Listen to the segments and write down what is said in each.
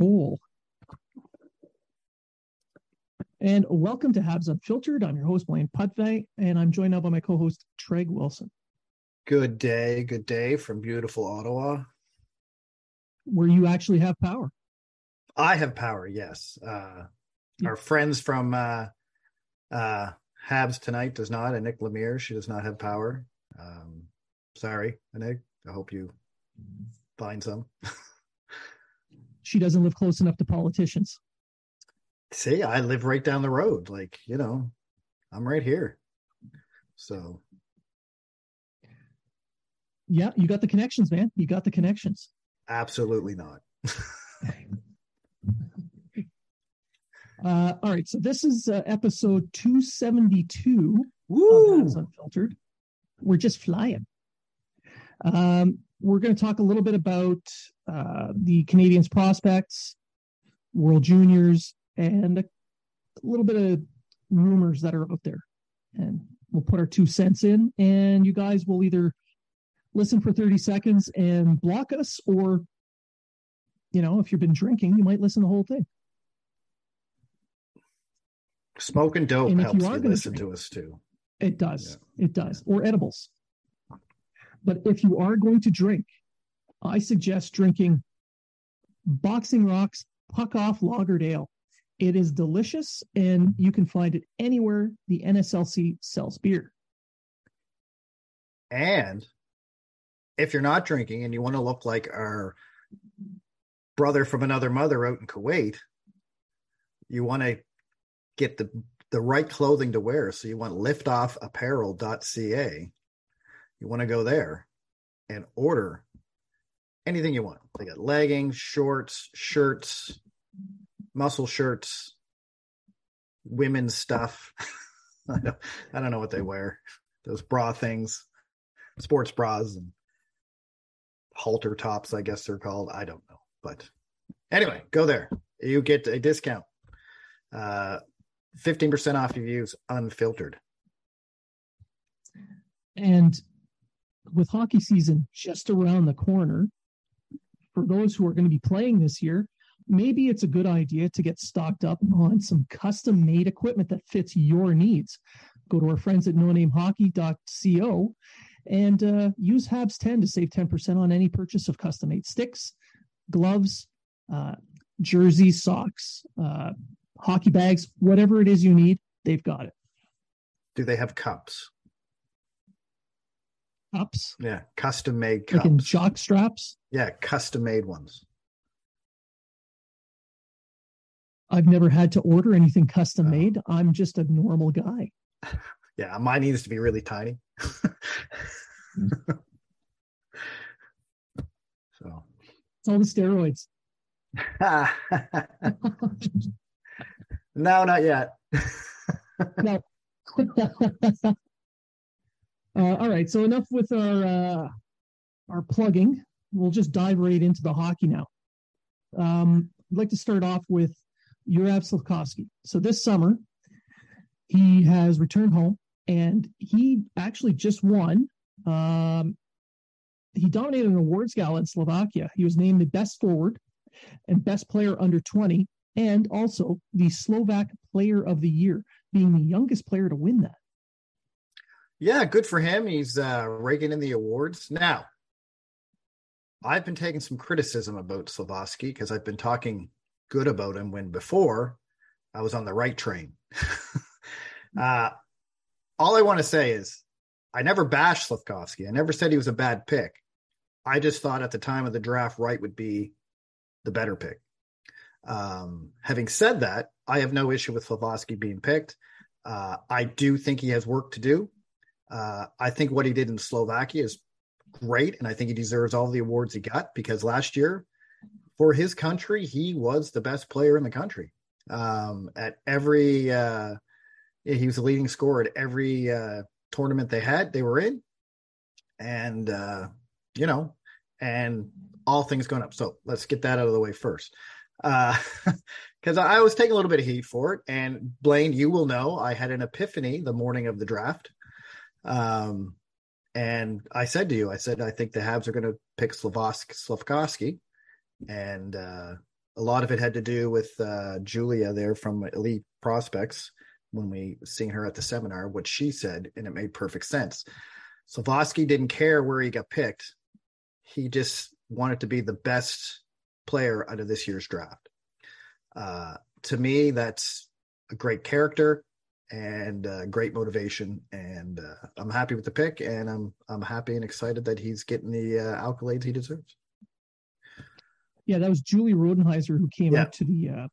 Cool. And welcome to Habs Unfiltered. I'm your host, Blaine Putney, and I'm joined now by my co host, Treg Wilson. Good day, good day from beautiful Ottawa. Where you actually have power. I have power, yes. Uh, yeah. Our friends from uh, uh, Habs tonight does not, and Nick Lemire, she does not have power. Um, sorry, Nick. I hope you find some. she doesn't live close enough to politicians. See, I live right down the road. Like, you know, I'm right here. So yeah, you got the connections, man. You got the connections. Absolutely not. uh, all right, so this is uh, episode 272 Woo! Unfiltered. We're just flying. Um, we're going to talk a little bit about uh, the Canadians' prospects, World Juniors, and a little bit of rumors that are out there. And we'll put our two cents in, and you guys will either listen for 30 seconds and block us, or, you know, if you've been drinking, you might listen to the whole thing. Smoking dope and helps you, you listen drink, to us too. It does. Yeah. It does. Or edibles. But if you are going to drink, I suggest drinking Boxing Rocks Puck Off Lagered Ale. It is delicious, and you can find it anywhere the NSLC sells beer. And if you're not drinking and you want to look like our brother from another mother out in Kuwait, you want to get the the right clothing to wear. So you want liftofapparel.ca you want to go there and order anything you want. They got leggings, shorts, shirts, muscle shirts, women's stuff. I, don't, know what they wear. Those bra things, sports bras and halter tops, I guess they're called. I don't know. But anyway, go there. You get a discount. Uh, 15% off your views unfiltered. And with hockey season just around the corner, for those who are going to be playing this year, maybe it's a good idea to get stocked up on some custom made equipment that fits your needs. Go to our friends at nonamehockey.co and uh, use Habs 10 to save 10% on any purchase of custom made sticks, gloves, uh, jerseys, socks, uh, hockey bags, whatever it is you need, they've got it. Do they have cups? Cups. Yeah, custom made cups. Like in jock straps. Yeah, custom made ones. I've never had to order anything custom made. Oh. I'm just a normal guy. Yeah, mine needs to be really tiny. so it's all the steroids. no, not yet. no. Uh, all right, so enough with our uh, our plugging. We'll just dive right into the hockey now. Um, I'd like to start off with Juraj Slafkovsky. So this summer, he has returned home, and he actually just won. Um, he dominated an awards gala in Slovakia. He was named the best forward and best player under 20 and also the Slovak Player of the Year, being the youngest player to win that. Yeah, good for him. He's uh, raking in the awards. Now, I've been taking some criticism about Slafkovsky because I've been talking good about him when before I was on the right train. uh, all I want to say is I never bashed Slafkovsky. I never said he was a bad pick. I just thought at the time of the draft, Wright would be the better pick. Um, having said that, I have no issue with Slafkovsky being picked. Uh, I do think he has work to do. Uh, I think what he did in Slovakia is great, and I think he deserves all the awards he got because last year, for his country, he was the best player in the country. Um, at every, uh, he was the leading scorer at every uh, tournament they had, they were in, and uh, you know, and all things going up. So let's get that out of the way first because uh, I was taking a little bit of heat for it. And Blaine, you will know I had an epiphany the morning of the draft. Um, and I said to you, I said, I think the Habs are going to pick Slafkovsky. And uh, a lot of it had to do with uh, Julia there from Elite Prospects when we seen her at the seminar, what she said, and it made perfect sense. Slafkovsky didn't care where he got picked. He just wanted to be the best player out of this year's draft. Uh, to me, that's a great character and uh, great motivation. And uh, I'm happy with the pick, and I'm I'm happy and excited that he's getting the uh, accolades he deserves. Yeah, that was Julie Robenhymer who came yeah. up to the uh,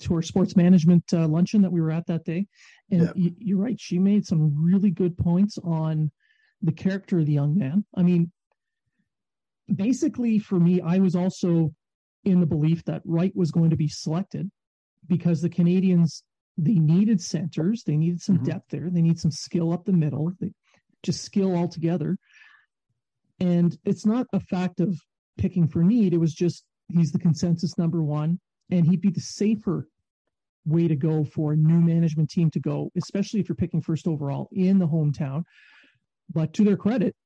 to our sports management uh, luncheon that we were at that day, and yeah. y- you're right. She made some really good points on the character of the young man. I mean, basically, for me, I was also in the belief that Wright was going to be selected because the Canadiens they needed centers, they needed some mm-hmm. depth there, they need some skill up the middle, they, just skill altogether. And it's not a fact of picking for need; it was just he's the consensus number one, and he'd be the safer way to go for a new management team to go, especially if you're picking first overall in the hometown. But to their credit,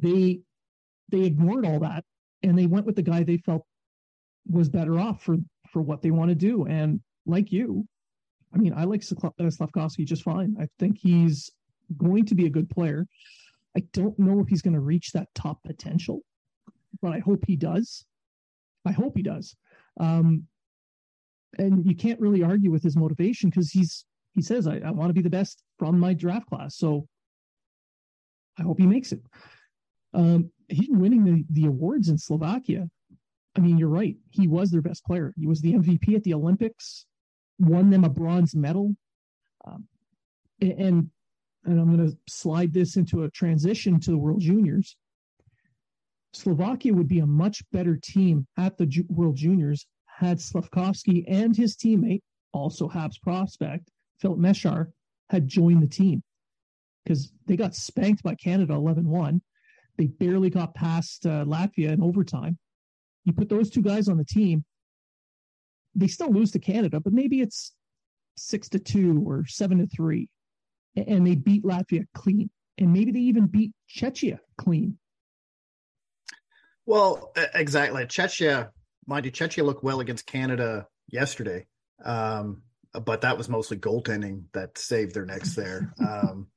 they they ignored all that and they went with the guy they felt was better off for for what they want to do. And like you, I mean, I like Slafkovsky just fine. I think he's going to be a good player. I don't know if he's going to reach that top potential, but I hope he does. I hope he does. Um, and you can't really argue with his motivation because he's he says I, I want to be the best from my draft class. So I hope he makes it. Um, he's winning the, the awards in Slovakia. I mean, you're right. He was their best player. He was the MVP at the Olympics, won them a bronze medal. Um, and and I'm going to slide this into a transition to the World Juniors. Slovakia would be a much better team at the Ju- World Juniors had Slafkovsky and his teammate, also Habs prospect, Filip Mesar, had joined the team because they got spanked by Canada 11 1. They barely got past uh, Latvia in overtime. You put those two guys on the team, they still lose to Canada, but maybe it's six to two or seven to three, and they beat Latvia clean, and maybe they even beat Czechia clean. Well, exactly. Czechia, mind you, Czechia looked well against Canada yesterday, um, but that was mostly goaltending that saved their necks there. Um,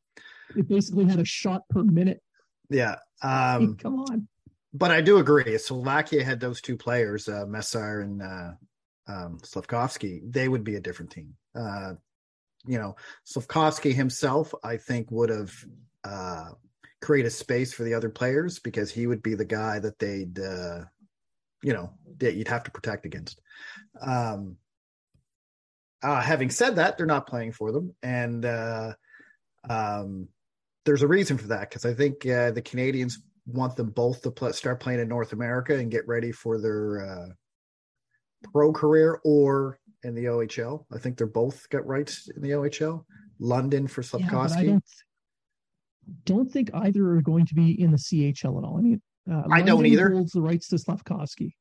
they basically had a shot per minute. Yeah. Um, Come on but I do agree. Slovakia had those two players, uh, Mesar and uh, um, Slafkovsky. They would be a different team. Uh, you know, Slafkovsky himself, I think, would have uh, created space for the other players because he would be the guy that they'd, uh, you know, that you'd have to protect against. Um, uh, having said that, they're not playing for them, and uh, um, there's a reason for that because I think uh, the Canadians want them both to start playing in North America and get ready for their uh, pro career or in the OHL. I think they're both got rights in the OHL. London for Slafkovsky. Yeah, don't, don't, think either are going to be in the CHL at all. I mean, uh, I don't either. Holds the rights to Slafkovsky.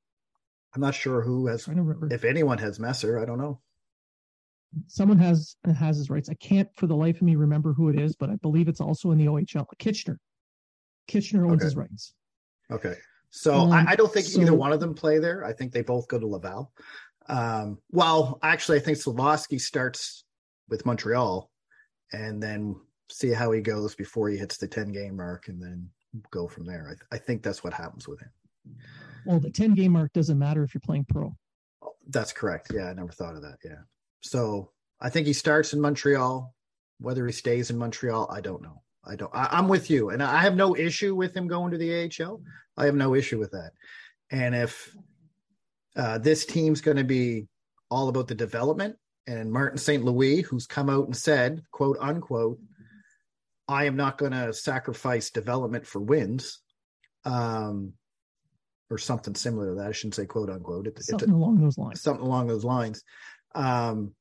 I'm not sure who has. I don't remember if anyone has Mesar, I don't know. Someone has has his rights. I can't for the life of me remember who it is, but I believe it's also in the OHL. Kitchener. Kitchener owns okay. his rights. Okay. So um, I, I, don't think so, either one of them play there. I think they both go to Laval. Um, well, actually, I think Slafkovsky starts with Montreal, and then see how he goes before he hits the ten game mark, and then go from there. I, th- I think that's what happens with him. Well, the ten game mark doesn't matter if you're playing pro. That's correct. Yeah, I never thought of that. Yeah. So I think he starts in Montreal. Whether he stays in Montreal, I don't know. I don't. I, am with you, and I have no issue with him going to the AHL. I have no issue with that. And if uh, this team's going to be all about the development, and Martin St. Louis, who's come out and said, "quote unquote," I am not going to sacrifice development for wins, um, or something similar to that. I shouldn't say "quote unquote." It, something along those lines. Something along those lines. Um,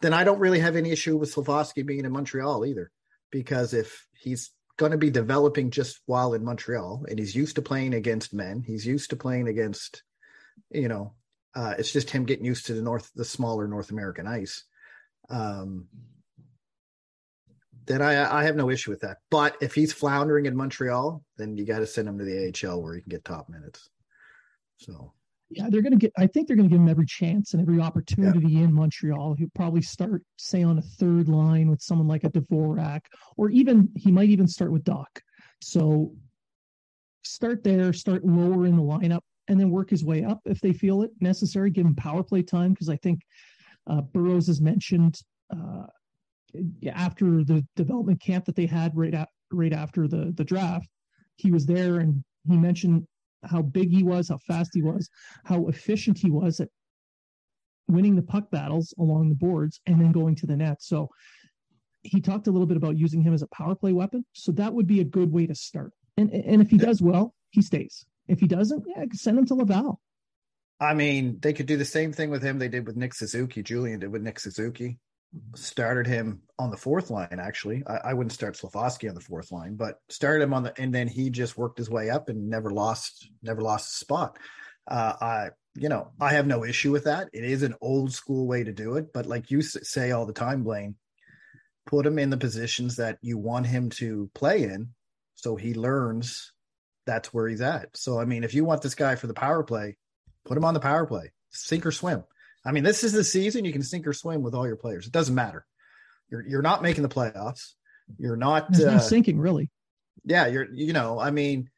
then I don't really have any issue with Slafkovsky being in Montreal either, because if he's going to be developing just while in Montreal and he's used to playing against men, he's used to playing against, you know, uh, it's just him getting used to the North, the smaller North American ice. Um, then I, I have no issue with that. But if he's floundering in Montreal, then you got to send him to the AHL where he can get top minutes. So yeah, they're going to get. I think they're going to give him every chance and every opportunity yeah. in Montreal. He'll probably start, say, on a third line with someone like a Dvorak, or even he might even start with Dach. So start there, start lower in the lineup, and then work his way up if they feel it necessary. Give him power play time because I think uh, Burrows has mentioned uh, after the development camp that they had right at, right after the the draft, he was there and he mentioned how big he was, how fast he was, how efficient he was at winning the puck battles along the boards and then going to the net. So he talked a little bit about using him as a power play weapon. So that would be a good way to start. And and if he does well, he stays. If he doesn't, yeah, send him to Laval. I mean, they could do the same thing with him they did with Nick Suzuki. Julien did with Nick Suzuki started him on the fourth line. Actually, I, I, wouldn't start Slafkovsky on the fourth line, but started him on the, and then he just worked his way up and never lost, never lost a spot. Uh, I, you know, I have no issue with that. It is an old school way to do it, but like you say all the time, Blaine, put him in the positions that you want him to play in, so he learns that's where he's at. So, I mean, if you want this guy for the power play, put him on the power play, sink or swim. I mean, this is the season you can sink or swim with all your players. It doesn't matter. You're you're not making the playoffs. You're not uh, sinking really. Yeah, you're you know, I mean,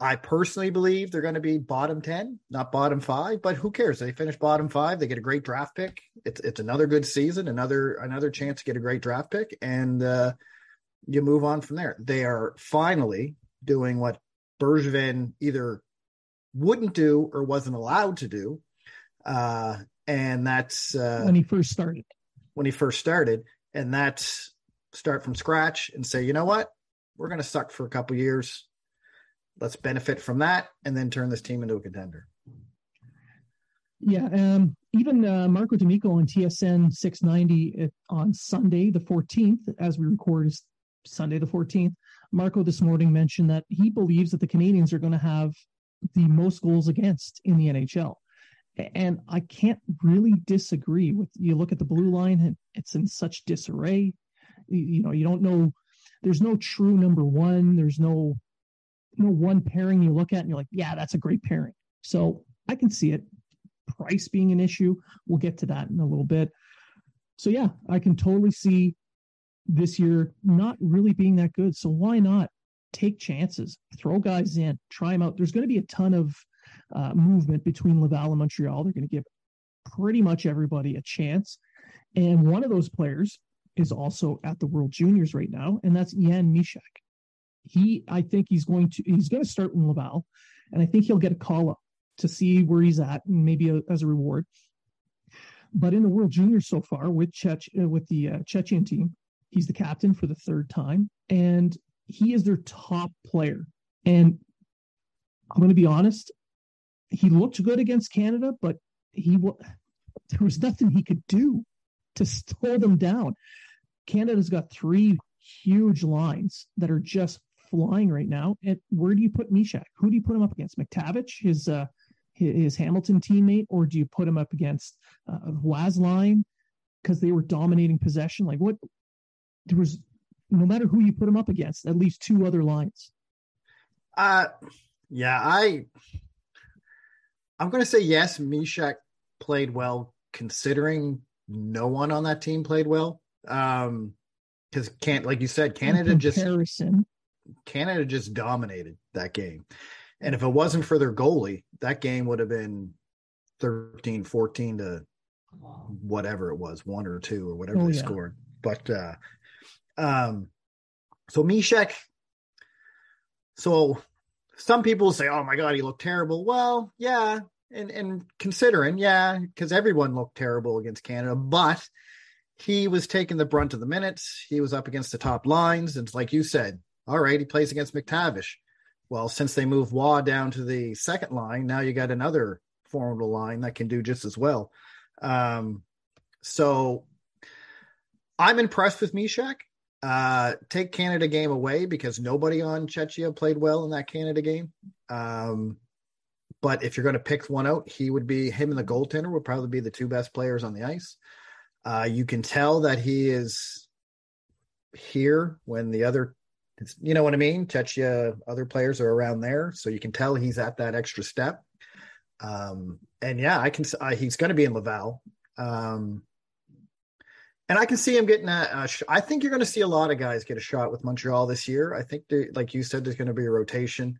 I personally believe they're going to be bottom 10, not bottom 5, but who cares? They finish bottom 5, they get a great draft pick. It's it's another good season, another another chance to get a great draft pick and uh you move on from there. They are finally doing what Bergevin either wouldn't do or wasn't allowed to do uh, and that's uh, when he first started. When he first started, and that's start from scratch and say, you know what, we're going to suck for a couple years. Let's benefit from that, and then turn this team into a contender. Yeah, um, even uh, Marco D'Amico on TSN 690 on Sunday the 14th, as we record is Sunday the 14th. Marco this morning mentioned that he believes that the Canadians are going to have the most goals against in the NHL. And I can't really disagree with you. Look at the blue line; and it's in such disarray. You, you know, you don't know. There's no true number one. There's no no one pairing you look at and you're like, yeah, that's a great pairing. So I can see it. Price being an issue. We'll get to that in a little bit. So yeah, I can totally see this year not really being that good. So why not take chances, throw guys in, try them out? There's going to be a ton of uh, movement between Laval and Montreal. They're going to give pretty much everybody a chance. And one of those players is also at the World Juniors right now, and that's Jan Mysak. He, I think he's going to he's going to start in Laval, and I think he'll get a call up to see where he's at, and maybe a, as a reward. But in the World Juniors so far with Czech, uh, with the uh, Chechen team, he's the captain for the third time, and he is their top player. And I'm going to be honest, he looked good against Canada, but he there was nothing he could do to slow them down. Canada's got three huge lines that are just flying right now. And where do you put Mysak? Who do you put him up against? McTavish, his uh, his Hamilton teammate, or do you put him up against uh, line because they were dominating possession? Like what? There was no matter who you put him up against, at least two other lines. Uh yeah, I I'm going to say yes. Mysak played well considering no one on that team played well. Um, because can't like you said, Canada just Canada just dominated that game. And if it wasn't for their goalie, that game would have been 13, 14 to whatever it was, one or two or whatever oh, they yeah. scored. But uh um so Mysak so some people say, "Oh my god, he looked terrible." Well, yeah, and and considering, yeah, because everyone looked terrible against Canada, but he was taking the brunt of the minutes. He was up against the top lines, and like you said, all right, he plays against McTavish. Well, since they moved Roy down to the second line, now you got another formidable line that can do just as well. Um, so I'm impressed with Mysak. Uh, take Canada game away because nobody on Chechia played well in that Canada game. Um, but if you're going to pick one out, he would be him and the goaltender would probably be the two best players on the ice. Uh, you can tell that he is here when the other, you know what I mean? Czechia, other players are around there, so you can tell he's at that extra step. Um, and yeah, I can. Uh, he's going to be in Laval. Um, and I can see him getting a, a sh- I think you're going to see a lot of guys get a shot with Montreal this year. I think, like you said, there's going to be a rotation.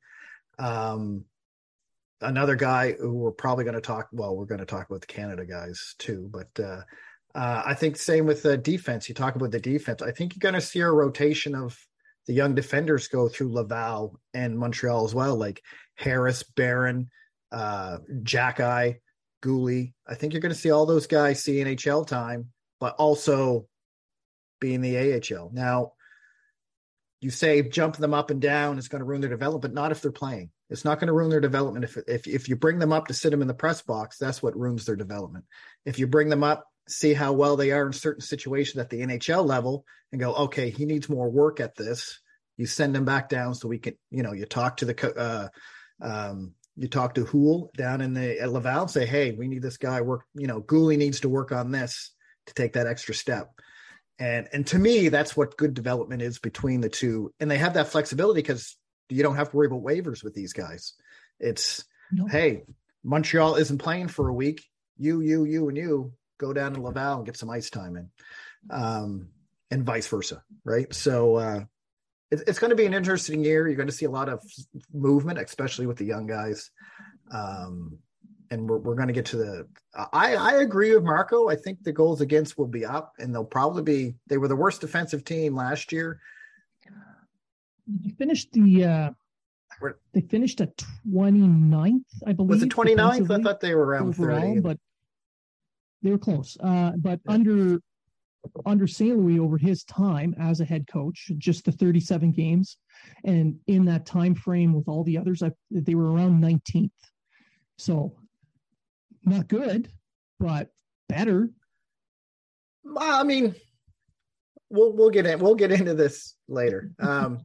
Um, another guy who we're probably going to talk. Well, we're going to talk about the Canada guys too, but uh, uh, I think same with the defense. You talk about the defense. I think you're going to see a rotation of the young defenders go through Laval and Montreal as well, like Harris, Barron, uh, Xhekaj, Guhle. I think you're going to see all those guys see NHL time but also being the AHL. Now, you say jumping them up and down is going to ruin their development, not if they're playing. It's not going to ruin their development if if if you bring them up to sit them in the press box. That's what ruins their development. If you bring them up, see how well they are in certain situations at the NHL level, and go, okay, he needs more work at this. You send him back down so we can, you know, you talk to the uh, um, you talk to Houle down in the at Laval, say, hey, we need this guy work. You know, Guhle needs to work on this to take that extra step. And and to me, that's what good development is between the two. And they have that flexibility because you don't have to worry about waivers with these guys. It's hey, Montreal isn't playing for a week. You, you, you, and you go down to Laval and get some ice time in, um, and vice versa, right? So uh, it, it's going to be an interesting year. You're going to see a lot of movement, especially with the young guys. Um, and we're, we're going to get to the I, I agree with marco i think the goals against will be up and they'll probably be they were the worst defensive team last year you finished the uh they finished at 29th i believe was it 29th i thought they were around overall, 30 but they were close uh but yeah. under under St. Louis over his time as a head coach, just the 37 games, and in that time frame with all the others, I, they were around 19th. So not good, but better. I mean, we'll we'll get in we'll get into this later. Um,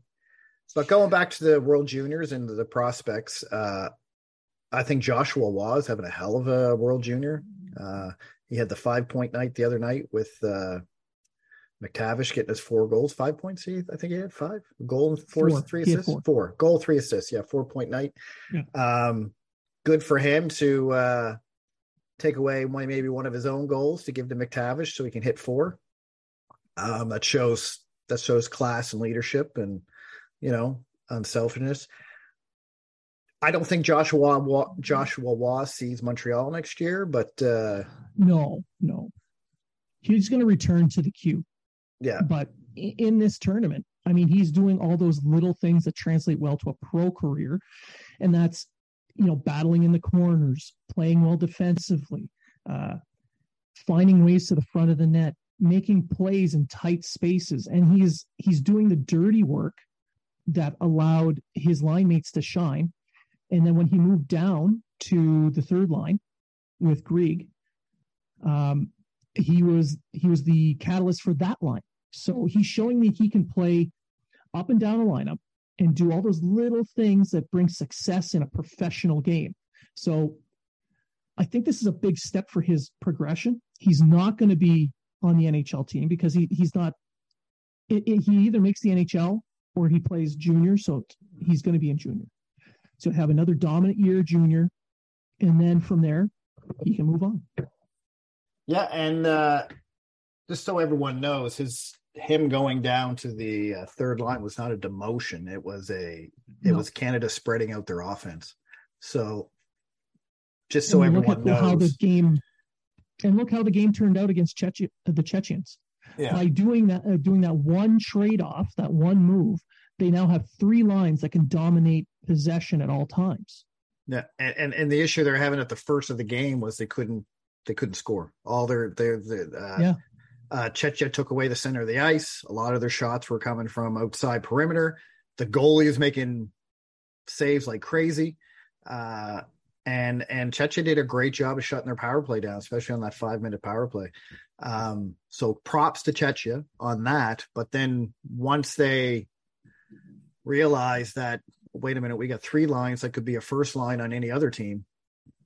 but going back to the World Juniors and the prospects, uh, I think Joshua Roy is having a hell of a World Junior. Uh, he had the five point night the other night with uh, McTavish getting his four goals, five points. He, I think he had five goal and four, four. three assists, four. four. goal, three assists. Yeah, four point night. Yeah. Um, good for him to uh, take away one, maybe one of his own goals to give to McTavish so he can hit four. Um, that shows that shows class and leadership and you know unselfishness. I don't think Joshua Joshua Roy sees Montreal next year, but uh, no, no, he's going to return to the queue. Yeah, but in this tournament, I mean, he's doing all those little things that translate well to a pro career, and that's you know, battling in the corners, playing well defensively, uh, finding ways to the front of the net, making plays in tight spaces, and he's he's doing the dirty work that allowed his line mates to shine. And then when he moved down to the third line with Greig, um, he was he was the catalyst for that line. So he's showing me he can play up and down a lineup and do all those little things that bring success in a professional game. So I think this is a big step for his progression. He's not going to be on the NHL team because he he's not. It, it, he either makes the NHL or he plays junior, so he's going to be in junior. So have another dominant year junior, and then from there he can move on. Yeah, and uh, just so everyone knows, his him going down to the uh, third line was not a demotion. It was a it No. was Canada spreading out their offense. So just so And look everyone at how the game and look how the game turned out against Cheche- the Chechens. yeah, By doing that, uh, doing that one trade off, that one move, they now have three lines that can dominate possession at all times. yeah, and, and and the issue they're having at the first of the game was they couldn't they couldn't score. All their their, their uh, Yeah. Uh, Checha took away the center of the ice. A lot of their shots were coming from outside perimeter. The goalie is making saves like crazy. Uh, and and Checha did a great job of shutting their power play down, especially on that five minute power play. Um, so props to Checha on that. But then once they realized that, wait a minute, we got three lines that could be a first line on any other team.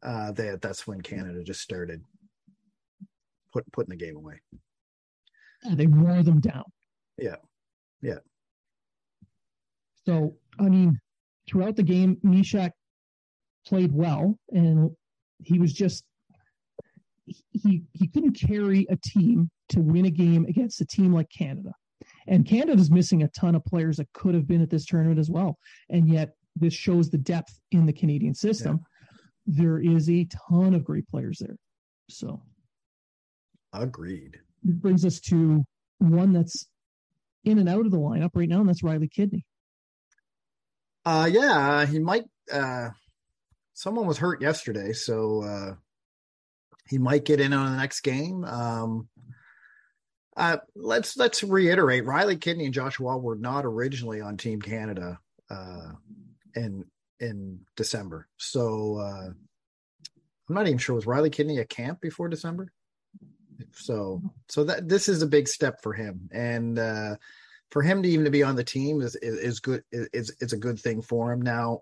Uh, that that's when Canada just started put, putting the game away. Uh, They wore them down. Yeah. Yeah. So, I mean, throughout the game, Mysak played well, and he was just he he couldn't carry a team to win a game against a team like Canada. And Canada's missing a ton of players that could have been at this tournament as well. And yet this shows the depth in the Canadian system. There is a ton of great players there. So Agreed. Brings us to one that's in and out of the lineup right now, and that's Riley Kidney. Uh, yeah, he might. Uh, someone was hurt yesterday, so uh, he might get in on the next game. Um, uh, let's let's reiterate: Riley Kidney and Joshua were not originally on Team Canada uh, in in December. So uh, I'm not even sure was Riley Kidney a camp before December. So so that this is a big step for him, and uh, for him to even to be on the team is is, is good is is a good thing for him. Now,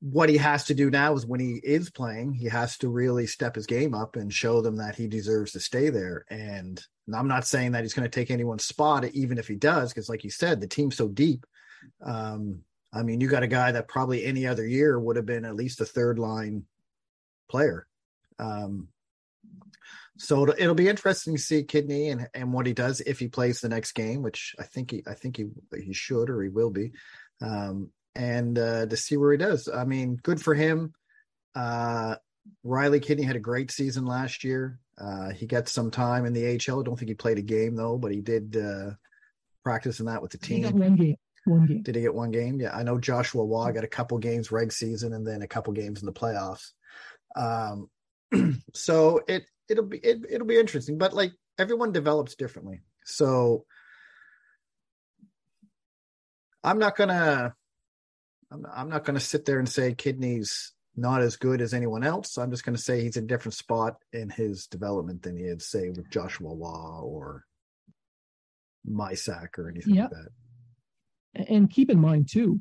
what he has to do now is when he is playing, he has to really step his game up and show them that he deserves to stay there. And, and I'm not saying that he's going to take anyone's spot, even if he does, because like you said, the team's so deep. Um, I mean, you got a guy that probably any other year would have been at least a third line player. Um, so it'll, it'll be interesting to see Kidney and, and what he does if he plays the next game, which I think he I think he he should or he will be, um, and uh, to see where he does. I mean, good for him. Uh, Riley Kidney had a great season last year. Uh, he got some time in the AHL. I don't think he played a game though, but he did uh, practice in that with the team. one game. One game. Did he get one game? Yeah, I know Joshua Roy got a couple games reg season and then a couple games in the playoffs. Um, so it it'll be it, it'll be interesting, but like everyone develops differently. So I'm not gonna I'm, I'm not gonna sit there and say Kidney's not as good as anyone else. I'm just gonna say he's in a different spot in his development than he is, say, with Joshua Roy or Mysak or anything Yeah. like that. And keep in mind too,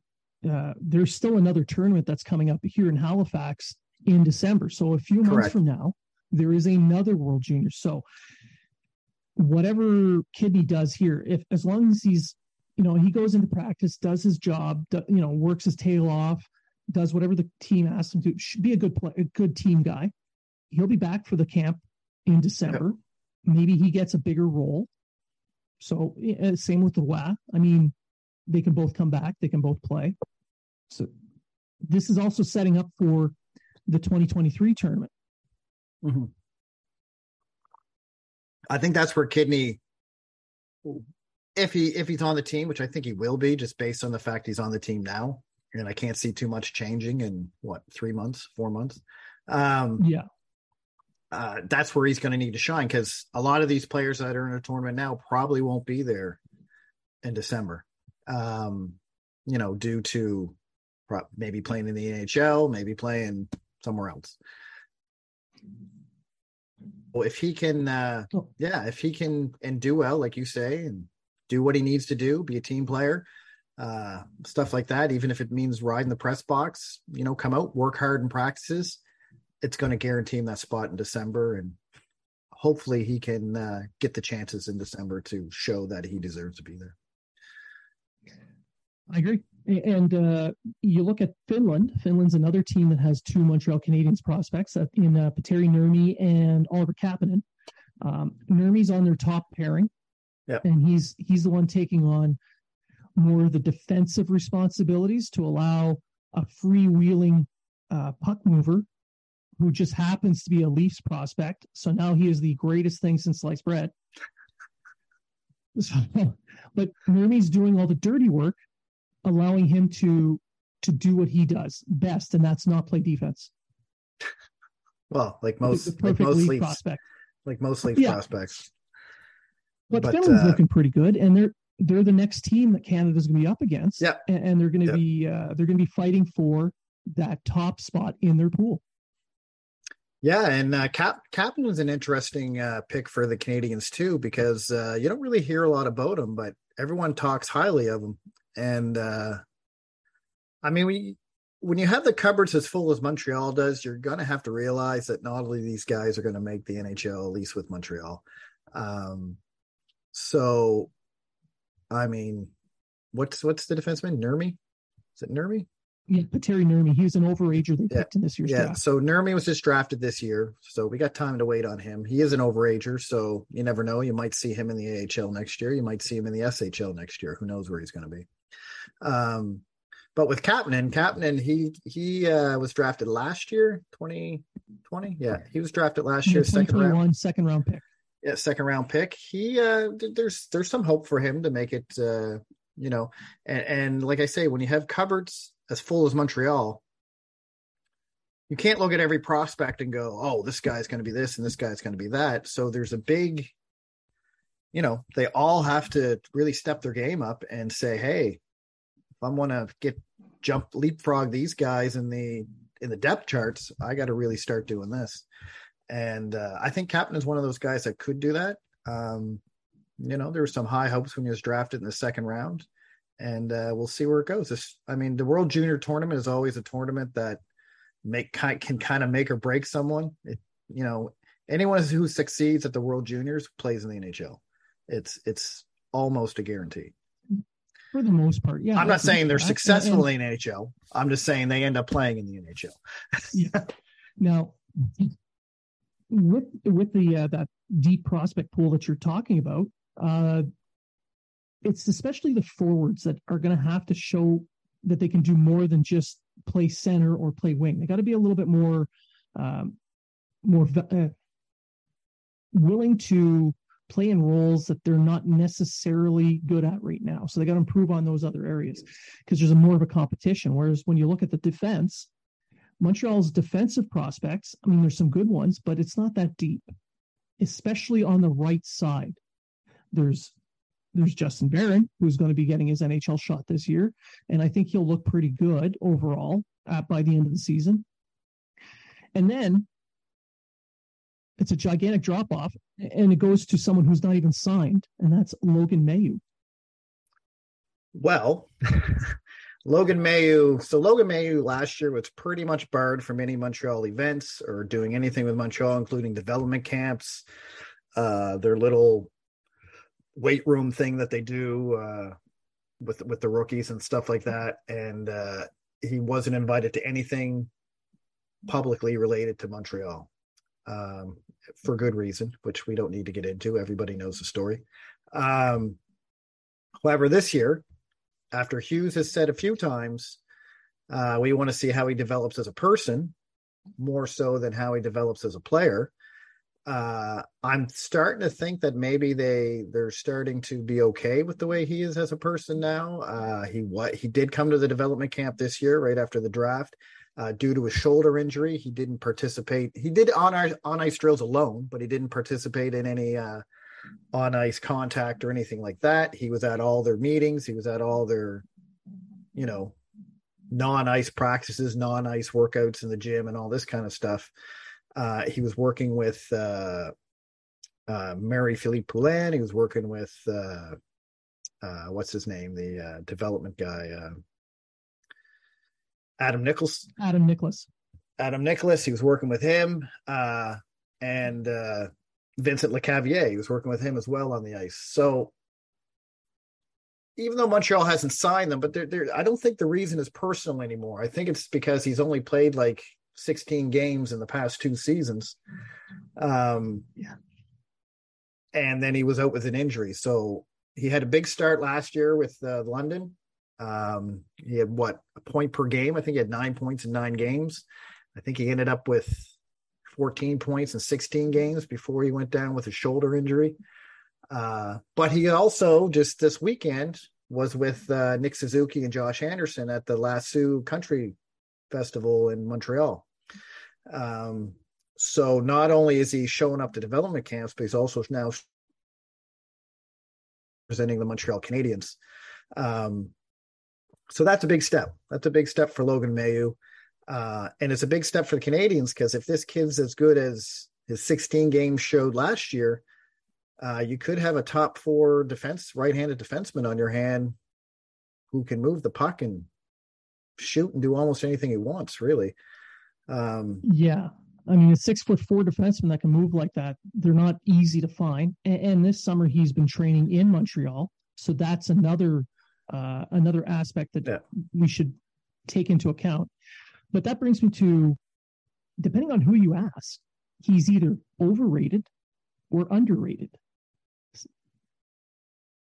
uh, there's still another tournament that's coming up here in Halifax in December. So a few months from now, there is another World junior. So whatever Kidney does here, if as long as he's, you know, he goes into practice, does his job, do, you know, works his tail off, does whatever the team asks him to, should be a good play, a good team guy. He'll be back for the camp in December. Maybe he gets a bigger role. So uh, same with the WA. I mean, they can both come back. They can both play. So this is also setting up for the 2023 tournament. Mhm. I think that's where Kidney, if he if he's on the team, which I think he will be, just based on the fact he's on the team now, and I can't see too much changing in what three months, four months. Um, Yeah. uh, that's where he's going to need to shine because a lot of these players that are in a tournament now probably won't be there in December. Um, you know, due to maybe playing in the NHL, maybe playing somewhere else. Well, if he can, uh, Oh. yeah, if he can and do well, like you say, and do what he needs to do, be a team player, uh, stuff like that. Even if it means riding the press box, you know, come out, work hard in practices. It's going to guarantee him that spot in December, and hopefully he can uh, get the chances in December to show that he deserves to be there. I agree. And uh, you look at Finland. Finland's another team that has two Montreal Canadiens prospects uh, in uh, Petteri Nurmi and Oliver Kapanen. Um, Nurmi's on their top pairing, Yep. and he's he's the one taking on more of the defensive responsibilities to allow a freewheeling uh, puck mover who just happens to be a Leafs prospect. So now he is the greatest thing since sliced bread. So, but Nurmi's doing all the dirty work, allowing him to to do what he does best, and that's not play defense. Well, like most like most prospect. like most Leafs Yeah. prospects. But, But, Finland's uh, looking pretty good, and they're they're the next team that Canada's going to be up against. Yeah. and, and they're going to be uh, they're going to be fighting for that top spot in their pool. Yeah, and uh, Cap Kapanen was an interesting uh, pick for the Canadians too because uh, you don't really hear a lot about him, but everyone talks highly of him. And uh, I mean, we when you have the cupboards as full as Montreal does, you're going to have to realize that not only these guys are going to make the NHL, at least with Montreal. Um, so, I mean, what's what's the defenseman Nurmi? Is it Nurmi? Yeah, but Terry Nurmi, he was an overager they Yeah. picked in this year's Yeah, draft. so Nurmi was just drafted this year, so we got time to wait on him. He is an overager, so you never know. You might see him in the AHL next year. You might see him in the SHL next year. Who knows where he's going to be? Um, but with Kapanen, Kapanen, he he uh, was drafted last year, twenty twenty. Yeah, he was drafted last year, second round. 2021 second round pick. Yeah, second round pick. He uh, there's there's some hope for him to make it. Uh, you know, and, and like I say, when you have cupboards as full as Montreal, you can't look at every prospect and go, "Oh, this guy's going to be this and this guy's going to be that." So there's a big, you know, they all have to really step their game up and say, "Hey, if I want to get jump leapfrog these guys in the in the depth charts, I got to really start doing this." And uh, I think Kapanen is one of those guys that could do that. Um, you know, there were some high hopes when he was drafted in the second round, and uh, we'll see where it goes. This, I mean, the World Junior Tournament is always a tournament that make ki- can kind of make or break someone. It, you know, anyone who succeeds at the World Juniors plays in the NHL. It's it's almost a guarantee. For the most part, yeah. I'm not saying they're successful in NHL. I'm just saying they end up playing in the NHL. yeah. Now, with with the uh, that deep prospect pool that you're talking about, uh, it's especially the forwards that are going to have to show that they can do more than just play center or play wing. They got to be a little bit more, um, more uh, willing to play in roles that they're not necessarily good at right now. So they got to improve on those other areas because there's a more of a competition. Whereas when you look at the defense, Montreal's defensive prospects, I mean, there's some good ones, but it's not that deep, especially on the right side. There's there's Justin Barron, who's going to be getting his NHL shot this year, and I think he'll look pretty good overall at, by the end of the season. And then it's a gigantic drop off, and it goes to someone who's not even signed, and that's Logan Mailloux. Well, Logan Mailloux. So Logan Mailloux last year was pretty much barred from any Montreal events or doing anything with Montreal, including development camps, uh, their little weight room thing that they do uh, with with the rookies and stuff like that. And uh, he wasn't invited to anything publicly related to Montreal um, for good reason, which we don't need to get into. Everybody knows the story. Um, however, this year, after Hughes has said a few times, uh, we want to see how he develops as a person more so than how he develops as a player. Uh, I'm starting to think that maybe they they're starting to be okay with the way he is as a person now. Uh, he what he did come to the development camp this year right after the draft. Uh, due to a shoulder injury, he didn't participate. He did on our on ice drills alone, but he didn't participate in any uh, on ice contact or anything like that. He was at all their meetings. He was at all their, you know, non ice practices, non ice workouts in the gym, and all this kind of stuff. Uh, he was working with uh, uh, Marie-Philip Poulin. He was working with uh, uh, what's his name, the uh, development guy, uh, Adam Nichols. Adam Nicholas. Adam Nicholas. He was working with him, uh, and uh, Vincent Lecavalier. He was working with him as well on the ice. So even though Montreal hasn't signed them, but they're, they're, I don't think the reason is personal anymore. I think it's because he's only played like 16 games in the past two seasons. Um, Yeah. And then he was out with an injury. So he had a big start last year with uh, London. Um, he had what a point per game. I think he had nine points in nine games. I think he ended up with 14 points in 16 games before he went down with a shoulder injury. Uh, but he also just this weekend was with uh, Nick Suzuki and Josh Anderson at the Lasso Country Festival in Montreal. Um, so not only is he showing up to development camps, but he's also now representing the Montreal Canadiens. Um, so that's a big step. That's a big step for Logan Mailloux. Uh, and it's a big step for the Canadians because if this kid's as good as his 16 games showed last year, uh, you could have a top four defense, right-handed defenseman on your hand who can move the puck and shoot and do almost anything he wants. Really, um, Yeah. I mean, a six foot four defenseman that can move like that, they're not easy to find. And, and this summer he's been training in Montreal. So that's another uh, another aspect that Yeah. we should take into account. But that brings me to depending on who you ask, he's either overrated or underrated.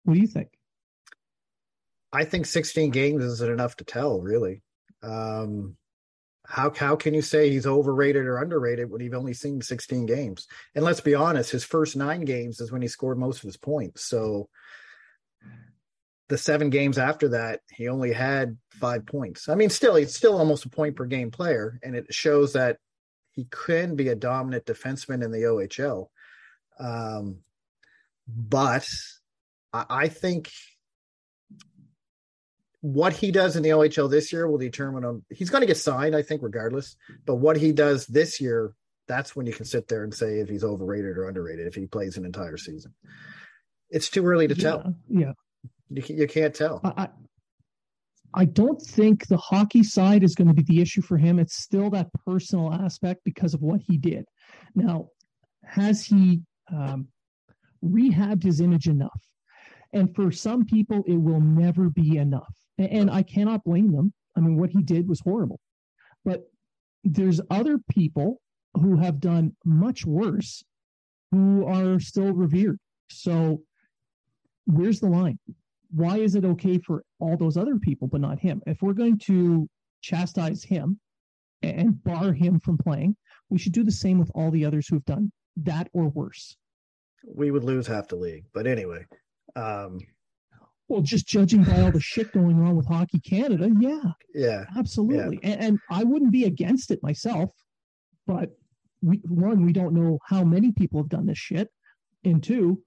What do you think? I think 16 games isn't enough to tell. Really, um, how how can you say he's overrated or underrated when you've only seen 16 games? And let's be honest, his first nine games is when he scored most of his points. So the seven games after that, he only had five points. I mean, still, he's still almost a point per game player, and it shows that he can be a dominant defenseman in the OHL. Um, but I, I think what he does in the OHL this year will determine him. He's going to get signed, I think, regardless. But what he does this year, that's when you can sit there and say if he's overrated or underrated if he plays an entire season. It's too early to tell. Yeah. You, you can't tell. I, I don't think the hockey side is going to be the issue for him. It's still that personal aspect because of what he did. Now, has he um, rehabbed his image enough? And for some people, it will never be enough. And I cannot blame them. I mean, what he did was horrible. But there's other people who have done much worse who are still revered. So, where's the line? Why is it okay for all those other people but not him? If we're going to chastise him and bar him from playing, we should do the same with all the others who've done that or worse. We would lose half the league. But anyway, um, Well, just judging by all the shit going on with Hockey Canada, yeah, yeah, absolutely. And, and I wouldn't be against it myself, but we, one, we don't know how many people have done this shit, and two,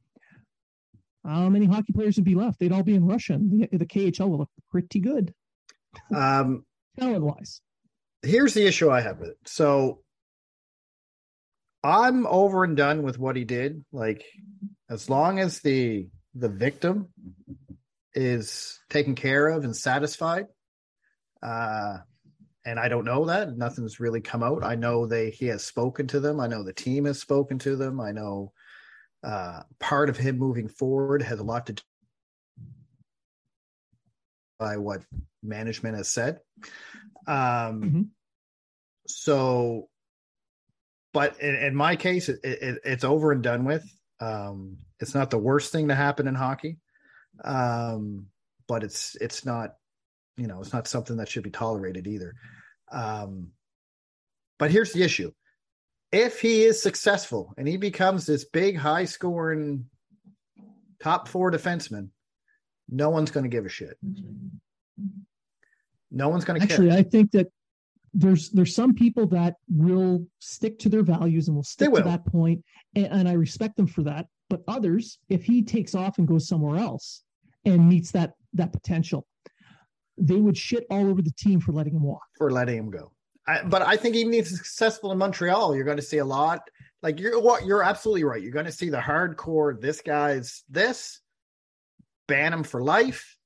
how many hockey players would be left? They'd all be in Russia. And the, the KHL will look pretty good um, talent wise. here's the issue I have with it. So I'm over and done with what he did. Like, as long as the the victim is taken care of and satisfied, uh, and I don't know that nothing's really come out. I know they he has spoken to them. I know the team has spoken to them. I know uh, part of him moving forward has a lot to do by what management has said. Um, Mhm. So, but in, in my case, it, it, it's over and done with. Um, it's not the worst thing to happen in hockey, um, but it's it's not, you know, it's not something that should be tolerated either. Um, but here's the issue: if he is successful and he becomes this big, high scoring top four defenseman, no one's going to give a shit. No one's going to care. Actually, I think that there's there's some people that will stick to their values and will stick will. to that point, and, and I respect them for that. But others, if he takes off and goes somewhere else and meets that that potential, they would shit all over the team for letting him walk. for letting him go. I, but I think even if successful in Montreal, you're going to see a lot. Like you're what you're absolutely right. You're going to see the hardcore. This guy's this. Ban him for life.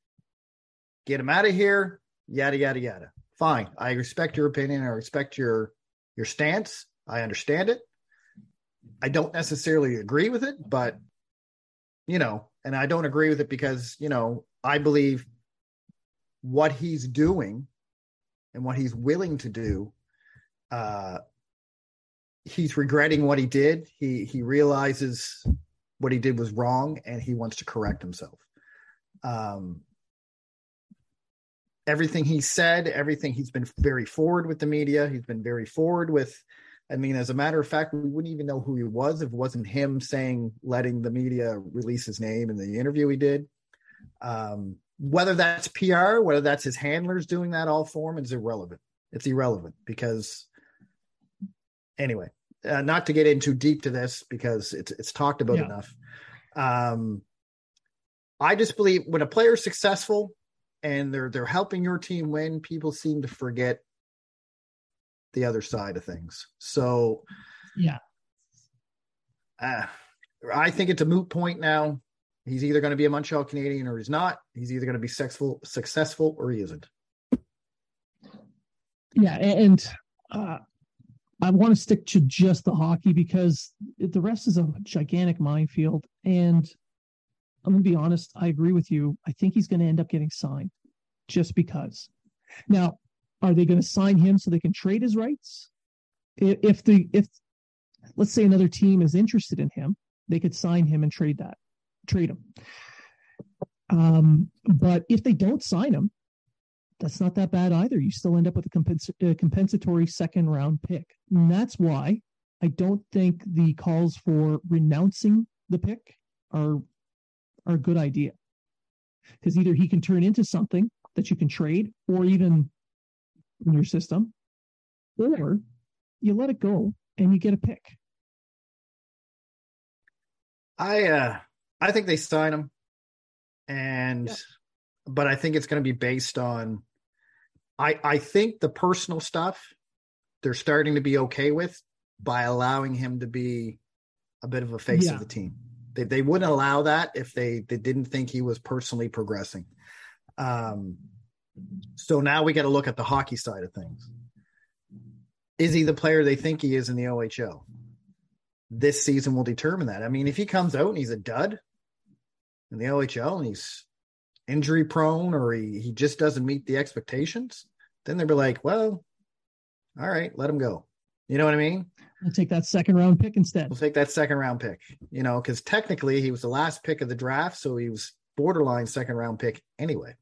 Get him out of here. Yada yada yada. Fine. I respect your opinion. I respect your your stance. I understand it. I don't necessarily agree with it, but you know, and I don't agree with it because you know I believe what he's doing and what he's willing to do. Uh, he's regretting what he did. He he realizes what he did was wrong, and he wants to correct himself. Um, everything he said, everything he's been very forward with the media. He's been very forward with. I mean, as a matter of fact, we wouldn't even know who he was if it wasn't him saying, letting the media release his name in the interview he did. Um, whether that's PR, whether that's his handlers doing that all for him, is irrelevant. It's irrelevant because, anyway, uh, not to get in too deep to this because it's it's talked about yeah. enough. Um, I just believe when a player is successful, and they're they're helping your team win, people seem to forget the other side of things. So, yeah, uh, I think it's a moot point now. He's either going to be a Montreal Canadian or he's not. He's either going to be successful, successful or he isn't. Yeah, and uh, I want to stick to just the hockey because the rest is a gigantic minefield. And I'm going to be honest. I agree with you. I think he's going to end up getting signed just because. Now, are they going to sign him so they can trade his rights? If the if let's say another team is interested in him, they could sign him and trade that, trade him. Um, but if they don't sign him, that's not that bad either. You still end up with a, compens- a compensatory second round pick. And that's why I don't think the calls for renouncing the pick are are a good idea. Because either he can turn into something that you can trade or even in your system, or you let it go and you get a pick. I uh I think they sign him and yeah. but I think it's going to be based on I I think the personal stuff they're starting to be okay with by allowing him to be a bit of a face yeah. of the team. They they wouldn't allow that if they they didn't think he was personally progressing. Um, so now we got to look at the hockey side of things. Is he the player they think he is in the OHL? This season will determine that. I mean, if he comes out and he's a dud in the OHL and he's injury prone or he, he just doesn't meet the expectations, then they'll be like, well, all right, let him go. You know what I mean? We'll take that second round pick instead. We'll take that second round pick, you know, because technically he was the last pick of the draft. So he was borderline second round pick anyway.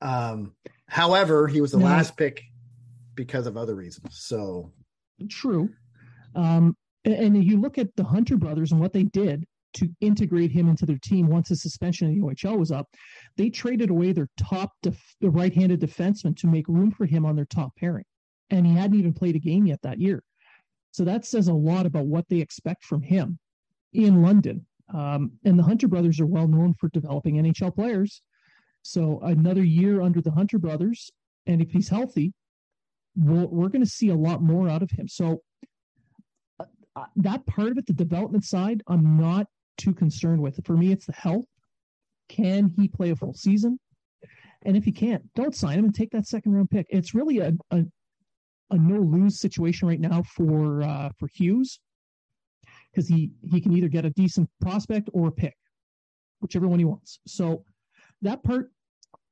Um, however, he was the last pick because of other reasons. So true. Um, and, and you look at the Hunter brothers and what they did to integrate him into their team once his suspension in the OHL was up. They traded away their top def- the right-handed defenseman to make room for him on their top pairing, and he hadn't even played a game yet that year. So that says a lot about what they expect from him in London. Um, and the Hunter brothers are well known for developing NHL players. So another year under the Hunter brothers, and if he's healthy, we'll, we're going to see a lot more out of him. So uh, uh, that part of it, the development side, I'm not too concerned with. For me, it's the health. Can he play a full season? And if he can't, don't sign him and take that second round pick. It's really a, a, a no lose situation right now for uh, for Hughes because he he can either get a decent prospect or a pick, whichever one he wants. So that part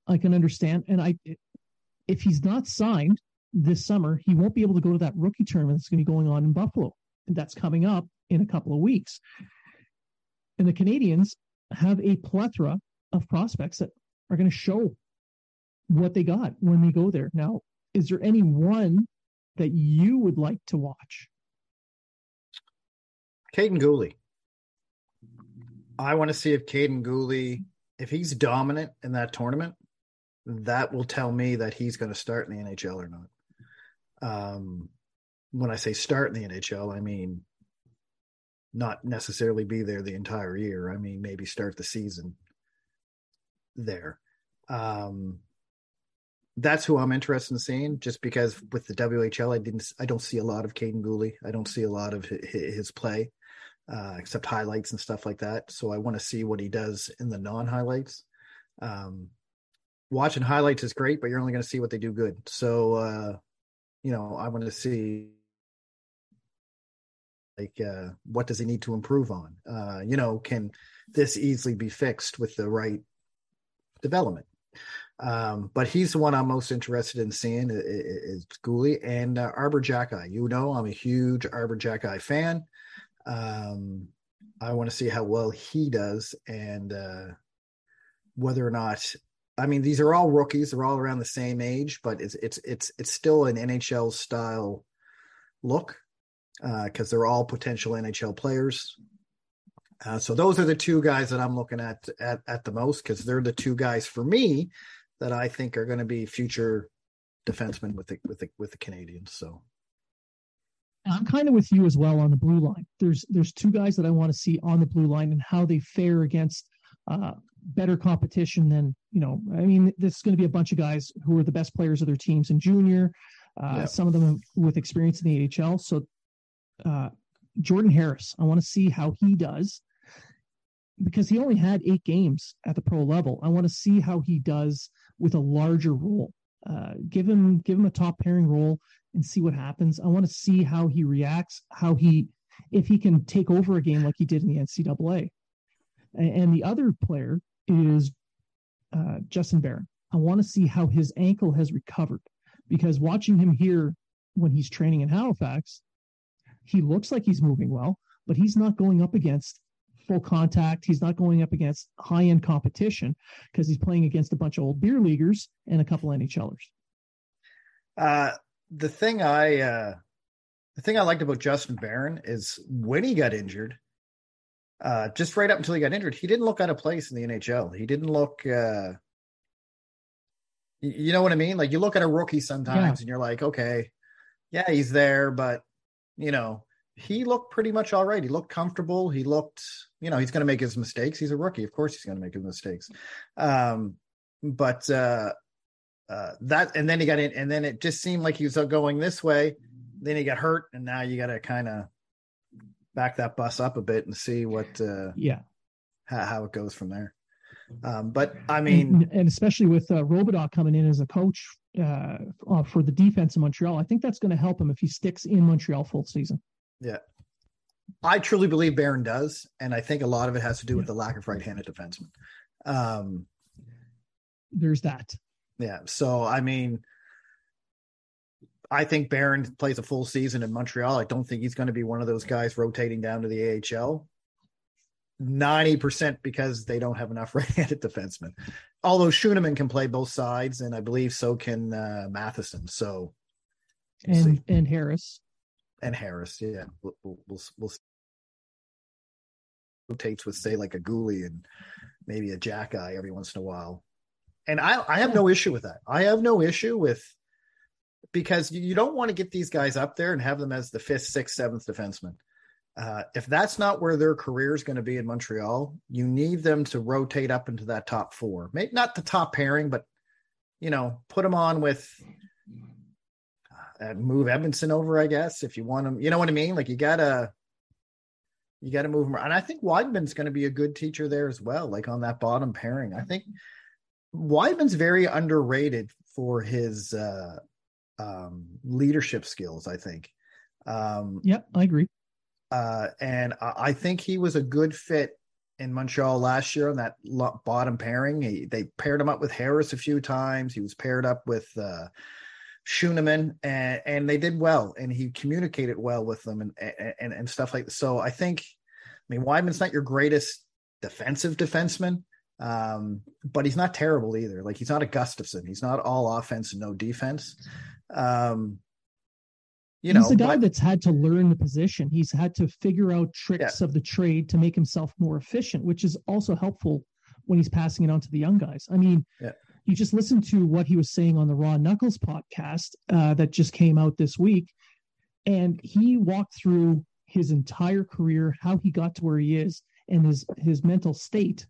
I can understand. And I, if he's not signed this summer, he won't be able to go to that rookie tournament that's going to be going on in Buffalo. And that's coming up in a couple of weeks. And the Canadians have a plethora of prospects that are going to show what they got when they go there. Now, is there any one that you would like to watch? Kaiden Guhle. I want to see if Kaiden Guhle if he's dominant in that tournament, that will tell me that he's going to start in the NHL or not. Um, when I say start in the NHL, I mean not necessarily be there the entire year. I mean maybe start the season there. Um, that's who I'm interested in seeing. Just because with the WHL, I didn't, I don't see a lot of Kaiden Guhle. I don't see a lot of his, play uh, except highlights and stuff like that. So I want to see what he does in the non highlights. Um, watching highlights is great, but you're only going to see what they do good. So, uh, you know, I want to see like uh, what does he need to improve on? Uh, you know, can this easily be fixed with the right development? Um, but he's the one I'm most interested in seeing is, is and uh, Arber Xhekaj. You know, I'm a huge Arber Xhekaj fan. Um, I want to see how well he does and uh, whether or not. I mean, these are all rookies; they're all around the same age, but it's it's it's it's still an NHL style look because uh, they're all potential NHL players. Uh, so those are the two guys that I'm looking at at, at the most because they're the two guys for me that I think are going to be future defensemen with the with the with the Canadiens. So I'm kind of with you as well on the blue line. There's there's two guys that I want to see on the blue line and how they fare against uh, better competition than you know. I mean, this is going to be a bunch of guys who are the best players of their teams in junior. Uh, yeah. Some of them with experience in the AHL. So uh, Jordan Harris, I want to see how he does because he only had eight games at the pro level. I want to see how he does with a larger role. Uh, give him give him a top pairing role and see what happens. I want to see how he reacts, how he if he can take over a game like he did in the NCAA. And, the other player is uh, Justin Barron. I want to see how his ankle has recovered because watching him here when he's training in Halifax, he looks like he's moving well, but he's not going up against full contact. He's not going up against high end competition because he's playing against a bunch of old beer leaguers and a couple NHLers. Uh, the thing I uh, the thing I liked about Justin Barron is when he got injured, uh, just right up until he got injured, he didn't look out of place in the NHL. He didn't look. Uh, you know what I mean? Like you look at a rookie sometimes, yeah. and you're like, okay, yeah, he's there, but you know, he looked pretty much all right. He looked comfortable. He looked, you know, he's going to make his mistakes. He's a rookie, of course, he's going to make his mistakes. Um, but uh, uh, that, and then he got in, and then it just seemed like he was going this way. Then he got hurt, and now you got to kind of back that bus up a bit and see what, uh, yeah, how, how it goes from there. Um, but I mean, and, and especially with uh, Robidas coming in as a coach uh, uh, for the defense in Montreal, I think that's going to help him if he sticks in Montreal full season. Yeah. I truly believe Barron does, and I think a lot of it has to do with the lack of right-handed defensemen. Um, There's that. Yeah. So I mean, I think Barron plays a full season in Montreal. I don't think he's going to be one of those guys rotating down to the AHL. Ninety percent because they don't have enough right-handed defensemen. Although Schueneman can play both sides, and I believe so can uh, Matheson. So, we'll and see. and Harris and Harris. Yeah, we'll we'll, we'll, we'll rotates with say like a Guhle and maybe a Xhekaj every once in a while. And I I have no issue with that. I have no issue with because you don't want to get these guys up there and have them as the fifth, sixth, seventh defenseman. Uh, if that's not where their career is going to be in Montreal, you need them to rotate up into that top four. Maybe not the top pairing, but you know, put them on with uh, move Edmundson over, I guess, if you want him. You know what I mean? Like you gotta you gotta move him. And I think Wideman's going to be a good teacher there as well, like on that bottom pairing. I think Wideman's very underrated for his uh, um, leadership skills. I think. Um, yeah, I agree. Uh, and I think he was a good fit in Montreal last year on that bottom pairing. He, they paired him up with Harris a few times. He was paired up with uh, Schueneman, and, and they did well, and he communicated well with them, and and and stuff like that. So I think, I mean, Wideman's not your greatest defensive defenseman, um, but he's not terrible either. Like he's not a Gustafsson. He's not all offense and no defense. Um, you he's know, a guy but, that's had to learn the position. He's had to figure out tricks yeah. of the trade to make himself more efficient, which is also helpful when he's passing it on to the young guys. I mean, yeah you just listen to what he was saying on the Raw Knuckles podcast uh, that just came out this week, and he walked through his entire career, how he got to where he is, and his his mental state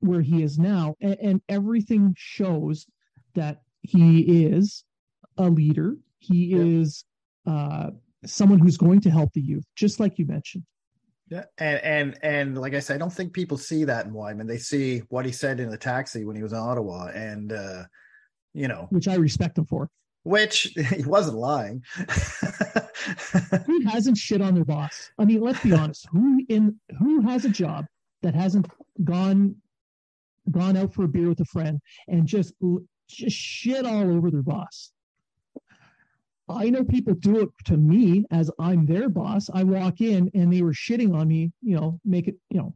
where he is now, and, and everything shows that he is a leader. He yeah. is uh, someone who's going to help the youth, just like you mentioned. Yeah, and and and like I said, I don't think people see that in Wideman. They see what he said in the taxi when he was in Ottawa, and uh, you know, which I respect him for. which he wasn't lying. who hasn't shit on their boss? I mean, let's be honest. Who in who has a job that hasn't gone gone out for a beer with a friend and just just shit all over their boss? I know people do it to me as I'm their boss. I walk in and they were shitting on me, you know, make it, you know,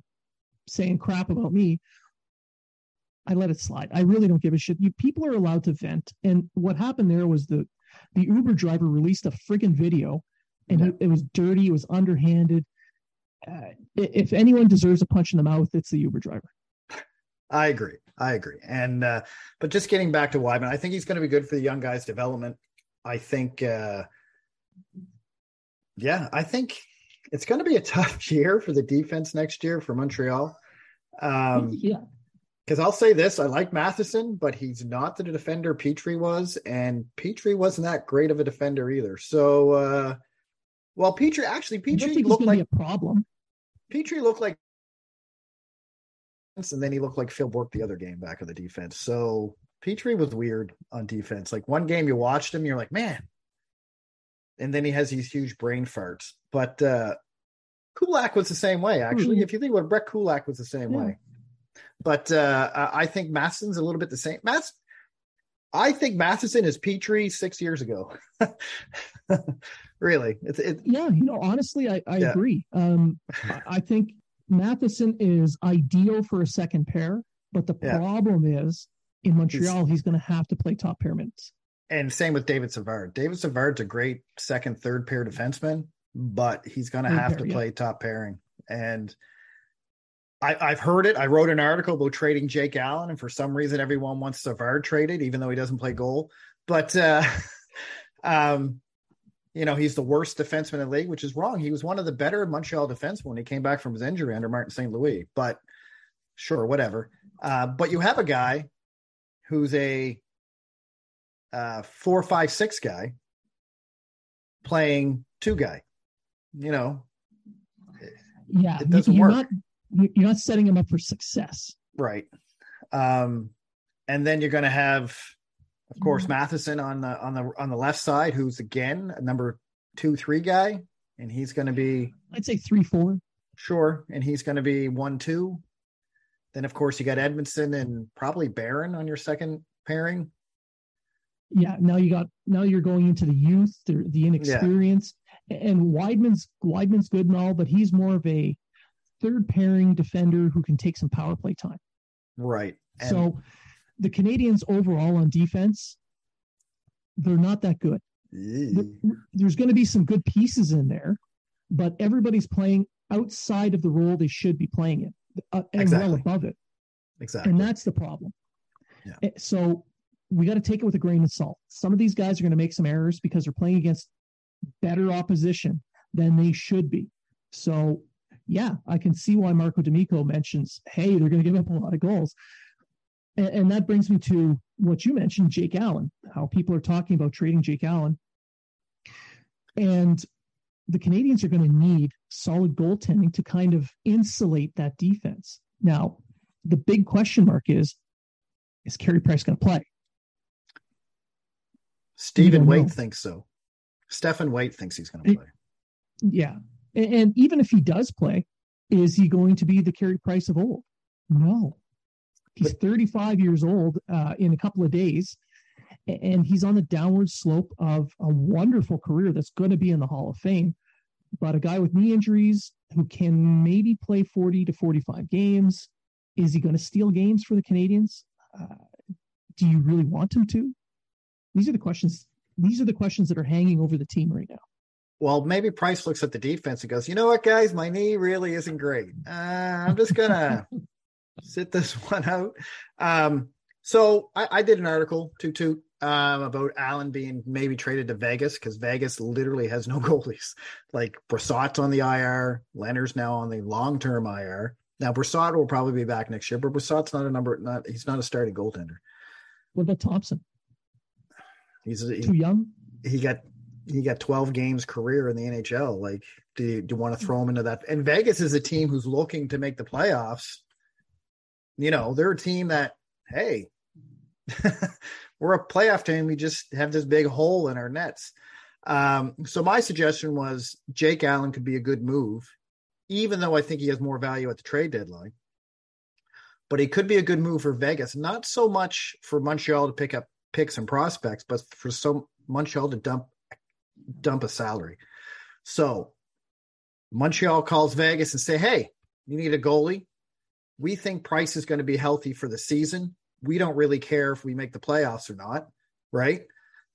saying crap about me. I let it slide. I really don't give a shit. You people are allowed to vent. And what happened there was the the Uber driver released a freaking video, and yeah. it, it, was dirty. It was underhanded. Uh, if anyone deserves a punch in the mouth, it's the Uber driver. I agree. I agree. And uh, but just getting back to Wideman, I think he's going to be good for the young guys' development. I think, uh, yeah, I think it's going to be a tough year for the defense next year for Montreal. Um, yeah. Because I'll say this, I like Matheson, but he's not the defender Petry was, and Petry wasn't that great of a defender either. So, uh, well, Petry actually Petry looked like a problem. Petry looked like, and then he looked like Phil Bourque the other game back of the defense. So Petry was weird on defense. Like one game you watched him, you're like, man. And then he has these huge brain farts. But uh Kulak was the same way, actually. Mm-hmm. If you think about it, Brett Kulak was the same yeah. way. But uh I think Matheson's a little bit the same. Math I think Matheson is Petry six years ago. really. It's it, yeah, you know, honestly, I, I yeah. agree. Um I think Matheson is ideal for a second pair, but the yeah. problem is in Montreal, he's, going to have to play top pair minutes. And same with David Savard. David Savard's a great second, third pair defenseman, but he's going to have pair, to play yeah. top pairing. And I, I've heard it. I wrote an article about trading Jake Allen, and for some reason, everyone wants Savard traded, even though he doesn't play goal. But, uh, um, you know, he's the worst defenseman in the league, which is wrong. He was one of the better Montreal defensemen when he came back from his injury under Martin St. Louis. But sure, whatever. Uh, but you have a guy who's a uh, four, five, six guy playing two guy. You know, yeah, it doesn't you're work. Not, you're not setting him up for success, right? Um, and then you're going to have, of course, mm-hmm. Matheson on the on the on the left side, who's again a number two, three guy, and he's going to be, I'd say three, four. Sure, and he's going to be one, two. Then, of course, you got Edmundson and probably Barron on your second pairing. Yeah, now you got now you're going into the youth, the, the inexperience, yeah. and Wideman's Wideman's good and all, but he's more of a third pairing defender who can take some power play time. Right. And so the Canadians overall on defense, they're not that good. There's going to be some good pieces in there, but everybody's playing outside of the role they should be playing in uh, and exactly. well above it. Exactly. And that's the problem. Yeah. Eh, so we got to take it with a grain of salt. Some of these guys are going to make some errors because they're playing against better opposition than they should be. So, yeah, I can see why Marco D'Amico mentions, hey, they're going to give up a lot of goals. And, and that brings me to what you mentioned, Jake Allen, how people are talking about trading Jake Allen. And the Canadians are going to need solid goaltending to kind of insulate that defense. Now, the big question mark is is Carey Price going to play? Stephen Waite thinks so. Stephen Waite thinks he's going to play. Yeah. And, and, even if he does play, is he going to be the Carey Price of old? No. He's but, 35 years old uh, in a couple of days and he's on the downward slope of a wonderful career that's going to be in the Hall of Fame. But a guy with knee injuries who can maybe play 40 to 45 games, is he going to steal games for the Canadians? Uh, do you really want him to? These are the questions. These are the questions that are hanging over the team right now. Well, maybe Price looks at the defense and goes, "You know what, guys, my knee really isn't great. Uh, I'm just gonna sit this one out." Um, so I, I, did an article to to um, about Allen being maybe traded to Vegas because Vegas literally has no goalies. Like Brossoit's on the IR, Lehner's now on the long term IR. Now Brossoit will probably be back next year, but Brossoit's not a number. Not he's not a starting goaltender. What about Thompson? He's he, too young. He got he got 12 games career in the NHL. Like, do you, do you want to throw him into that? And Vegas is a team who's looking to make the playoffs. You know, they're a team that, hey, we're a playoff team. We just have this big hole in our nets. Um, so my suggestion was Jake Allen could be a good move, even though I think he has more value at the trade deadline. But he could be a good move for Vegas, not so much for Montreal to pick up picks and prospects, but for so Montreal to dump dump a salary. So Montreal calls Vegas and say, "Hey, you need a goalie. We think Price is going to be healthy for the season. We don't really care if we make the playoffs or not, right?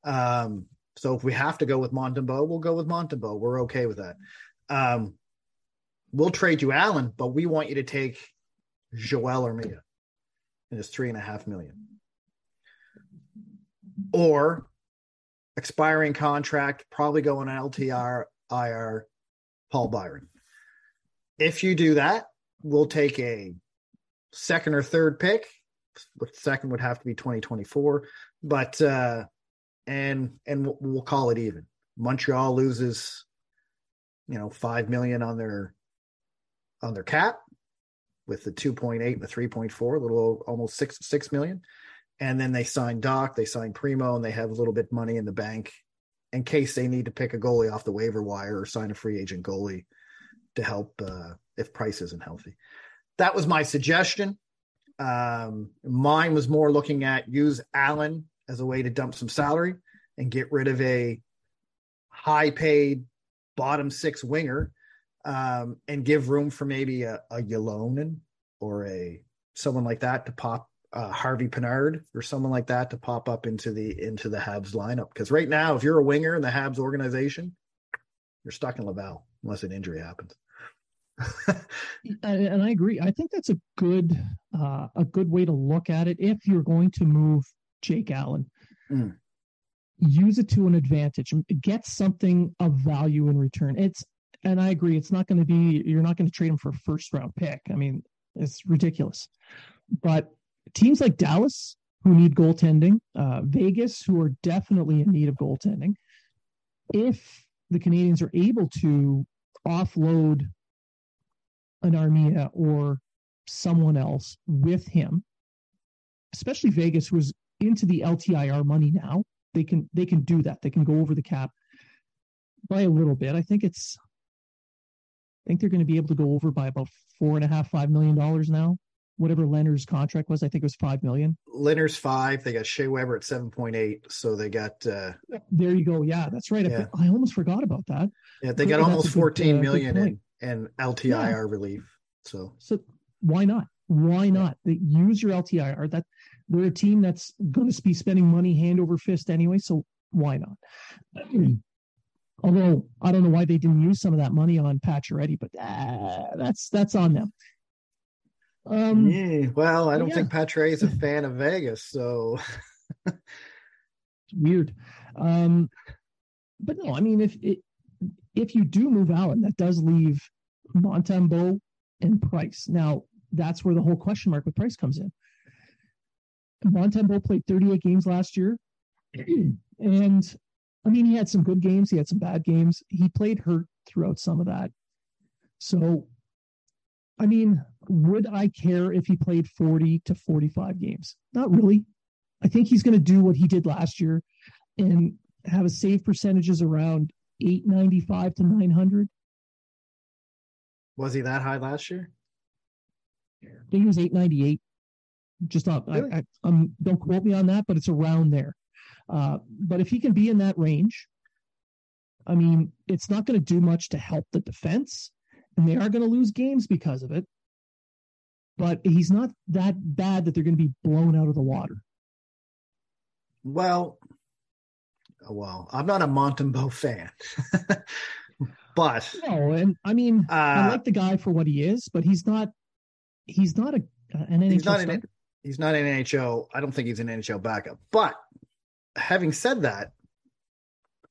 Um, so if we have to go with Montembeault, we'll go with Montembeault. We're okay with that. Um, we'll trade you Allen, but we want you to take Joel Armia and it's three and a half million. Or expiring contract, probably going LTR IR Paul Byron. If you do that, we'll take a second or third pick. Second would have to be 2024, but uh and and we'll call it even. Montreal loses, you know, five million on their on their cap with the 2.8 and the 3.4, a little almost six six million. And then they sign Dach, they sign Primo, and they have a little bit money in the bank in case they need to pick a goalie off the waiver wire or sign a free agent goalie to help uh, if Price isn't healthy. That was my suggestion. Um, mine was more looking at use Allen as a way to dump some salary and get rid of a high paid bottom six winger um, and give room for maybe a, a or a someone like that to pop uh, Harvey Pinard or someone like that to pop up into the into the Habs lineup. Because right now, if you're a winger in the Habs organization, you're stuck in Laval unless an injury happens. and I agree. I think that's a good uh, a good way to look at it. If you're going to move Jake Allen, mm. use it to an advantage. Get something of value in return. It's and I agree. It's not going to be. You're not going to trade him for a first round pick. I mean, it's ridiculous. But teams like Dallas, who need goaltending, uh, Vegas, who are definitely in need of goaltending, if the Canadians are able to offload an Armia or someone else with him, especially Vegas, who's into the LTIR money now, they can they can do that. They can go over the cap by a little bit. I think it's I think they're going to be able to go over by about four and a half, five million dollars now whatever Lehner's contract was. I think it was five million. Lehner's five. They got Shea Weber at seven point eight. So they got. uh There you go. Yeah, that's right. Yeah. I, I almost forgot about that. Yeah, they got almost fourteen good, uh, million in LTIR yeah. relief. So so why not? Why not? They use your LTIR. That they're a team that's going to be spending money hand over fist anyway. So why not? Although I don't know why they didn't use some of that money on Pacioretty, but uh, that's that's on them. Um, yeah, well, I don't yeah. think Patre is a fan of Vegas, so weird. Um, but no, I mean, if it, if you do move Allen, that does leave Montembeault and Price. Now, that's where the whole question mark with Price comes in. Montembeault played 38 games last year, and I mean, he had some good games, he had some bad games. He played hurt throughout some of that. So, I mean, would I care if he played 40 to 45 games? Not really. I think he's going to do what he did last year and have a save percentages around 895 to 900. Was he that high last year? I think he was 898. Just not, really? I, I, um, don't quote me on that, but it's around there. Uh, but if he can be in that range, I mean, it's not going to do much to help the defense, and they are going to lose games because of it but he's not that bad that they're going to be blown out of the water. Well, well, I'm not a Montembeault fan, but no, and I mean, uh, I like the guy for what he is, but he's not. He's not a an NHL. He's not an, he's not an NHL. I don't think he's an NHL backup. But having said that,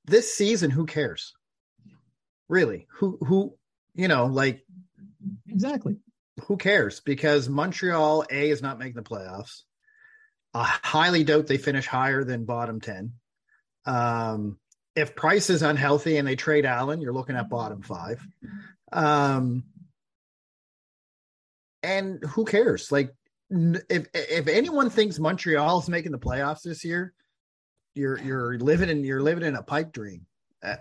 this season, who cares? Really, who who you know, like exactly who cares? Because Montreal A is not making the playoffs. I highly doubt they finish higher than bottom ten. Um, if Price is unhealthy and they trade Allen, you're looking at bottom five. Um, and who cares? Like if if anyone thinks Montreal is making the playoffs this year, you're you're living in you're living in a pipe dream.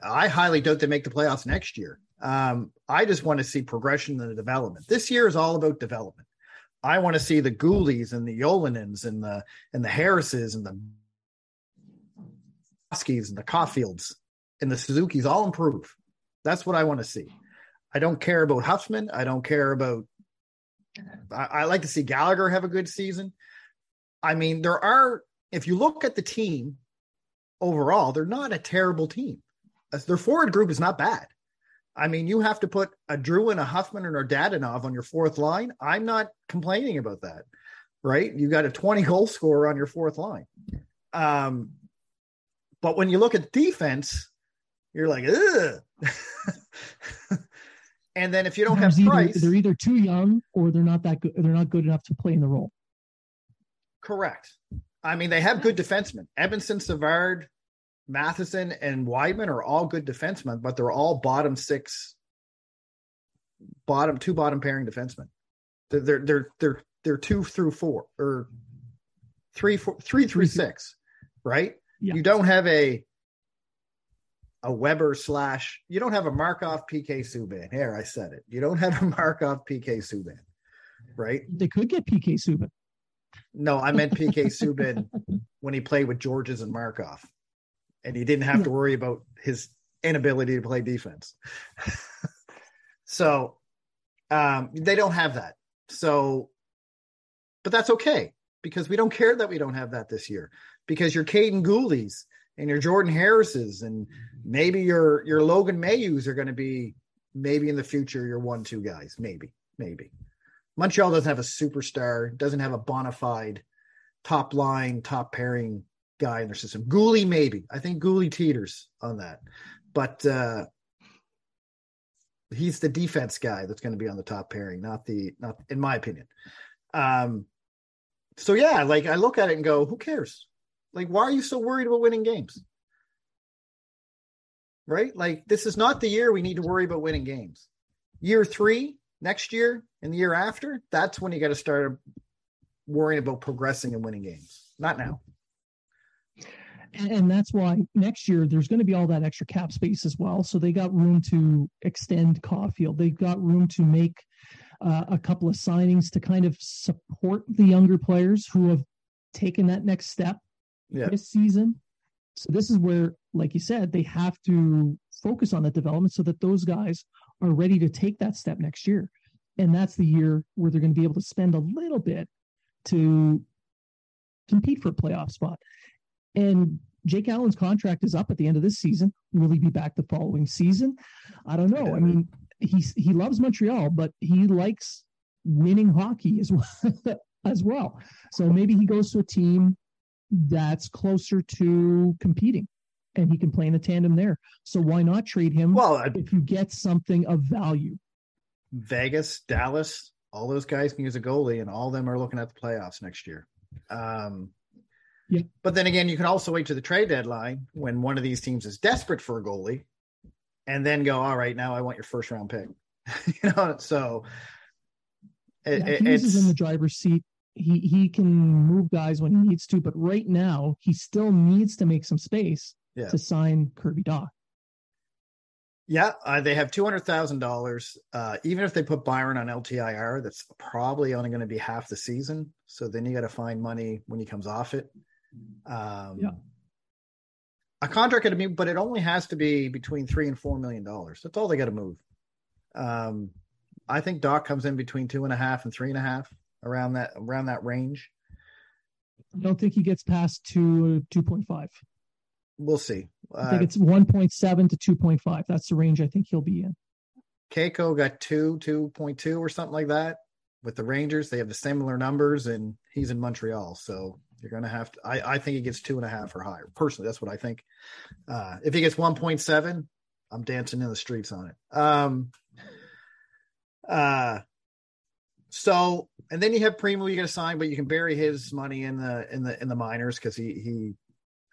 I highly doubt they make the playoffs next year. Um, I just want to see progression and the development. This year is all about development. I want to see the Guhles and the Yolanins and the and the Harrises and the Huskies and the Caufields and the Suzuki's all improve. That's what I want to see. I don't care about Hoffman. I don't care about. I, I like to see Gallagher have a good season. I mean, there are. If you look at the team overall, they're not a terrible team. Their forward group is not bad. I mean, you have to put a Drew and a Hoffman and a Dadonov on your fourth line. I'm not complaining about that, right? You got a 20 goal scorer on your fourth line. Um, but when you look at defense, you're like, ugh. and then if you don't have either, price, they're either too young or they're not that good. They're not good enough to play in the role. Correct. I mean, they have good defensemen. Edmundson, Savard, Matheson, and Wideman are all good defensemen, but they're all bottom six, bottom two bottom pairing defensemen. They're they're they're they're, they're two through four or three four three through six, right? Yeah. You don't have a a Weber slash. You don't have a Markov PK Subban. Here, I said it. You don't have a Markov PK Subban, right? They could get PK Subban. No, I meant PK Subban when he played with Gorges and Markov, and he didn't have yeah. to worry about his inability to play defense. so um, they don't have that. So, but that's okay because we don't care that we don't have that this year because your Kaiden Guhles and your Jordan Harrises and maybe your your Logan Mailloux are going to be maybe in the future your one two guys maybe maybe. Montreal doesn't have a superstar doesn't have a bona fide top line top pairing guy in their system. Guhle maybe. I think Guhle teeters on that. But uh he's the defense guy that's going to be on the top pairing not the not in my opinion. Um so yeah like I look at it and go who cares like, why are you so worried about winning games? Right? Like, this is not the year we need to worry about winning games. Year three, next year, and the year after, that's when you got to start worrying about progressing and winning games. Not now. And that's why next year there's going to be all that extra cap space as well. So they got room to extend Caufield. They've got room to make uh, a couple of signings to kind of support the younger players who have taken that next step yeah. this season. So this is where, like you said, they have to focus on that development so that those guys are ready to take that step next year. And that's the year where they're going to be able to spend a little bit to compete for a playoff spot. And Jake Allen's contract is up at the end of this season. Will he be back the following season? I don't know. I mean, he's he loves Montreal, but he likes winning hockey as well as well. So maybe he goes to a team that's closer to competing and he can play in a tandem there. So why not trade him well, if you get something of value? Vegas, Dallas, all those guys can use a goalie, and all of them are looking at the playoffs next year. Um, yeah. But then again, you can also wait to the trade deadline when one of these teams is desperate for a goalie, and then go, all right, now I want your first round pick. you know, so it, yeah, it's in the driver's seat he he can move guys when he needs to, but right now he still needs to make some space yeah. to sign Kirby Dach. Yeah, uh, they have two hundred thousand uh, dollars. Even if they put Byron on LTIR, that's probably only going to be half the season. So then you got to find money when he comes off it. Um, yeah, a contract could be, but it only has to be between three and four million dollars. That's all they got to move. Um, I think Dach comes in between two and a half and three and a half around that around that range. I don't think he gets past two two point five. We'll see. I think uh, it's one point seven to two point five. That's the range I think he'll be in. Kakko got two, two point two or something like that with the Rangers. They have the similar numbers, and he's in Montreal, so you're going to have to. I, I think he gets two and a half or higher. Personally, that's what I think. Uh, if he gets one point seven, I'm dancing in the streets on it. Um, uh, so and then you have Primo you got to sign, but you can bury his money in the in the in the minors because he he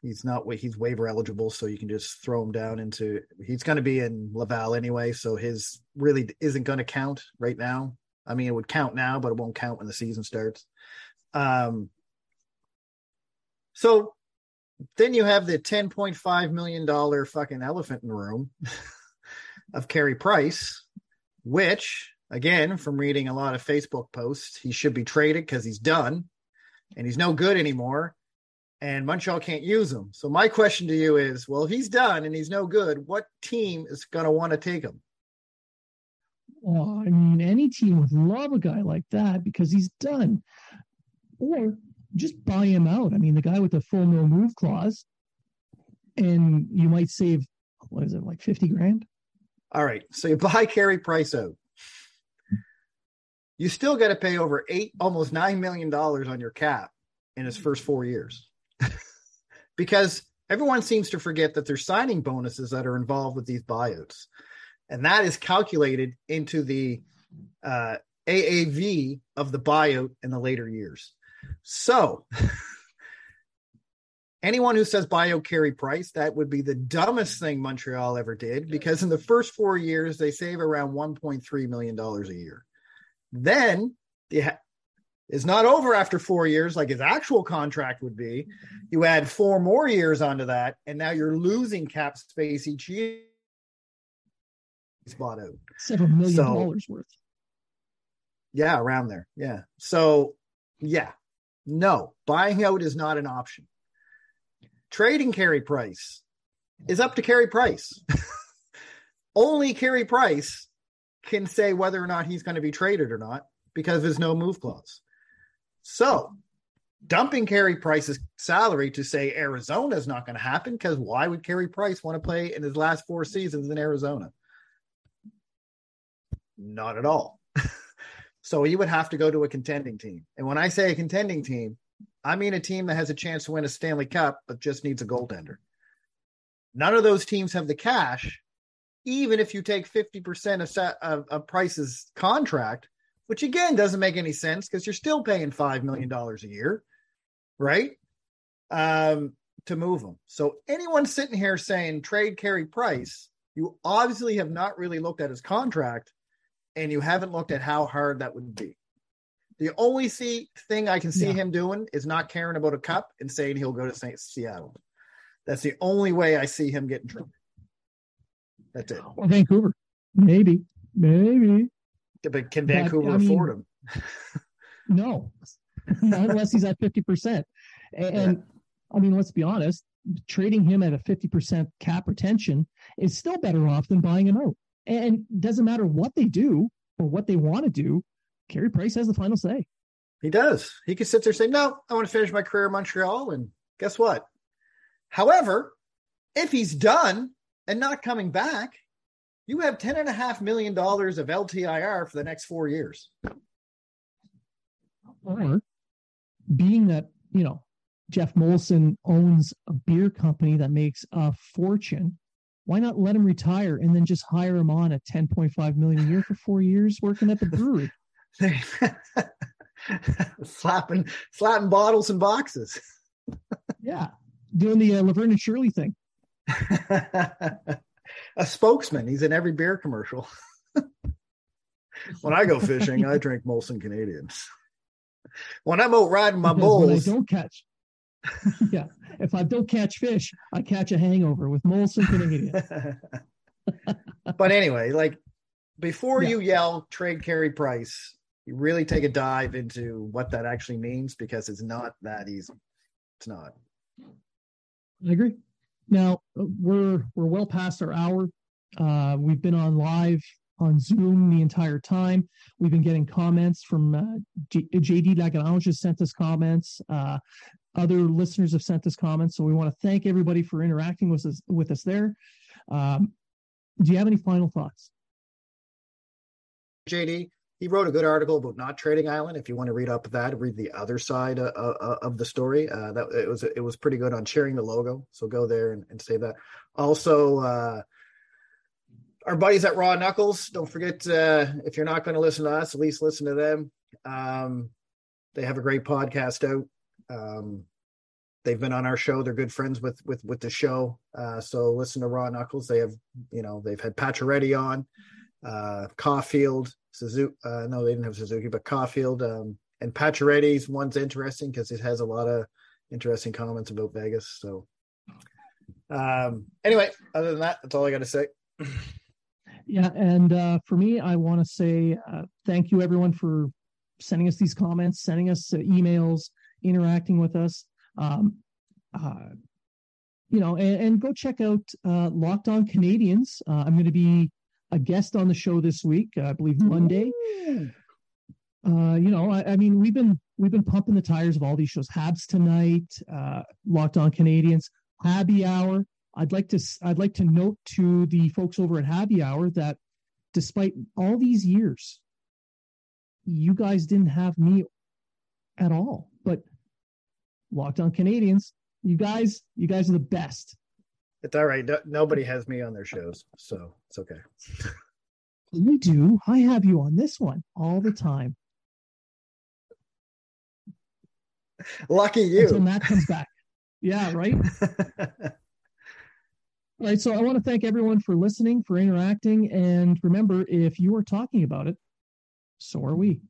he's not he's waiver eligible, so you can just throw him down into he's going to be in Laval anyway, so his really isn't going to count right now. I mean, it would count now, but it won't count when the season starts. Um, so then you have the $10.5 million fucking elephant in the room of Carey Price, which, again, from reading a lot of Facebook posts, he should be traded because he's done and he's no good anymore. And Montreal can't use him. So my question to you is, well, if he's done and he's no good, what team is going to want to take him? Well, I mean, any team would love a guy like that because he's done. Or just buy him out. I mean, the guy with the full no move clause, and you might save what is it like fifty grand? All right, so you buy Carey Price out. You still got to pay over eight, almost nine million dollars on your cap in his first four years, because everyone seems to forget that there's signing bonuses that are involved with these buyouts, and that is calculated into the uh, AAV of the buyout in the later years. So, anyone who says bio Carey Price, that would be the dumbest thing Montreal ever did because in the first four years, they save around $1.3 million a year. Then the is not over after four years, like his actual contract would be. Mm-hmm. You add four more years onto that, and now you're losing cap space each year. Spot out several million so, dollars worth. Yeah, around there. Yeah. So, yeah, no, buying out is not an option. Trading Carey Price is up to Carey Price. Only Carey Price can say whether or not he's going to be traded or not because there's no move clause. So, dumping Carey Price's salary to say Arizona is not going to happen because why would Carey Price want to play in his last four seasons in Arizona? Not at all. So he would have to go to a contending team. And when I say a contending team, I mean a team that has a chance to win a Stanley Cup, but just needs a goaltender. None of those teams have the cash, even if you take 50% of, set, of, of Price's contract, which again doesn't make any sense because you're still paying $5 million a year, right? Um, to move them. So anyone sitting here saying trade Carey Price, you obviously have not really looked at his contract and you haven't looked at how hard that would be. The only see, thing I can see yeah. him doing is not caring about a cup and saying he'll go to St. Seattle. That's the only way I see him getting traded. That's it. Or Vancouver, maybe, maybe. But can Vancouver but, afford mean, him? no, not unless he's at fifty percent. And, yeah. I mean, let's be honest, trading him at a fifty percent cap retention is still better off than buying him out. And doesn't matter what they do or what they want to do, Carey Price has the final say. He does. He can sit there and say, No, I want to finish my career in Montreal. And guess what? However, if he's done and not coming back, you have ten and a half million dollars of LTIR for the next four years. Or being that, you know, Geoff Molson owns a beer company that makes a fortune why not let him retire and then just hire him on at 10.5 million a year for four years working at the brewery? Slapping slapping bottles and boxes. Yeah. Doing the uh, laverne and shirley thing a spokesman he's in every beer commercial when i go fishing i drink molson canadians when i'm out riding my bulls i don't catch yeah. If I don't catch fish, I catch a hangover with Molson Canadian. but anyway, like before yeah. you yell trade Carey Price, you really take a dive into what that actually means because it's not that easy. It's not. I agree. Now we're we're well past our hour. Uh, we've been on live on Zoom the entire time. We've been getting comments from uh, JD Lagrange has sent us comments. Uh, other listeners have sent us comments, so we want to thank everybody for interacting with us with us there. Um, do you have any final thoughts? JD, he wrote a good article about not trading Island. If you want to read up that, read the other side uh, uh, of the story. Uh, that it was it was pretty good on sharing the logo. So go there and, and save that. Also, uh, our buddies at Raw Knuckles. Don't forget uh, if you're not going to listen to us, at least listen to them. Um, they have a great podcast out. Um, they've been on our show. They're good friends with with with the show. Uh, so listen to Raw Knuckles. They have you know they've had Pacioretty on. Uh, Caufield, Suzuki. Uh, no, they didn't have Suzuki, but Caufield um, and Pacioretty's one's interesting because it has a lot of interesting comments about Vegas. So, um, anyway, other than that, that's all I got to say. Yeah, and uh, for me, I want to say uh, thank you everyone for sending us these comments, sending us uh, emails, interacting with us. Um, uh, you know, and, and, go check out uh, Locked On Canadiens. I'm going to be a guest on the show this week, I believe Monday. Uh, you know, I, I, mean, we've been we've been pumping the tires of all these shows. Habs tonight, uh, Locked On Canadiens, Happy Hour. I'd like to I'd like to note to the folks over at Happy Hour that despite all these years, you guys didn't have me at all. But Locked On Canadiens, you guys, you guys are the best. It's all right. No, nobody has me on their shows, so it's okay. we do. I have you on this one all the time. Lucky you. Until Matt comes back. Yeah, right. All right. So I want to thank everyone for listening, for interacting. And remember, if you are talking about it, so are we.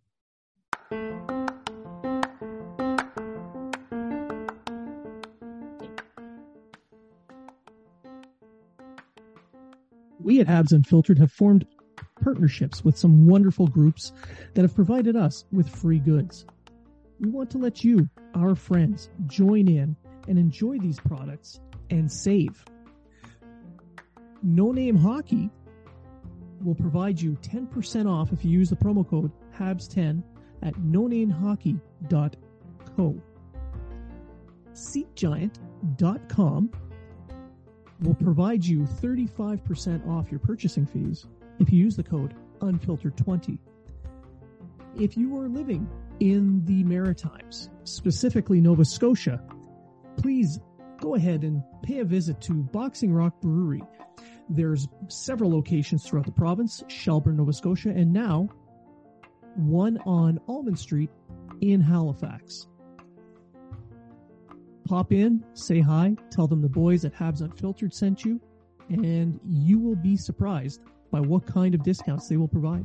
We at Habs Unfiltered have formed partnerships with some wonderful groups that have provided us with free goods. We want to let you, our friends, join in and enjoy these products and save. No Name Hockey will provide you 10% off if you use the promo code HABS10 at nonamehockey.co. SeatGiant.com will provide you 35% off your purchasing fees if you use the code unfiltered20. If you are living in the Maritimes, specifically Nova Scotia, please go ahead and pay a visit to Boxing Rock Brewery there's several locations throughout the province, Shelburne, Nova Scotia, and now one on Almond Street in Halifax. Pop in, say hi, tell them the boys at Habs Unfiltered sent you, and you will be surprised by what kind of discounts they will provide.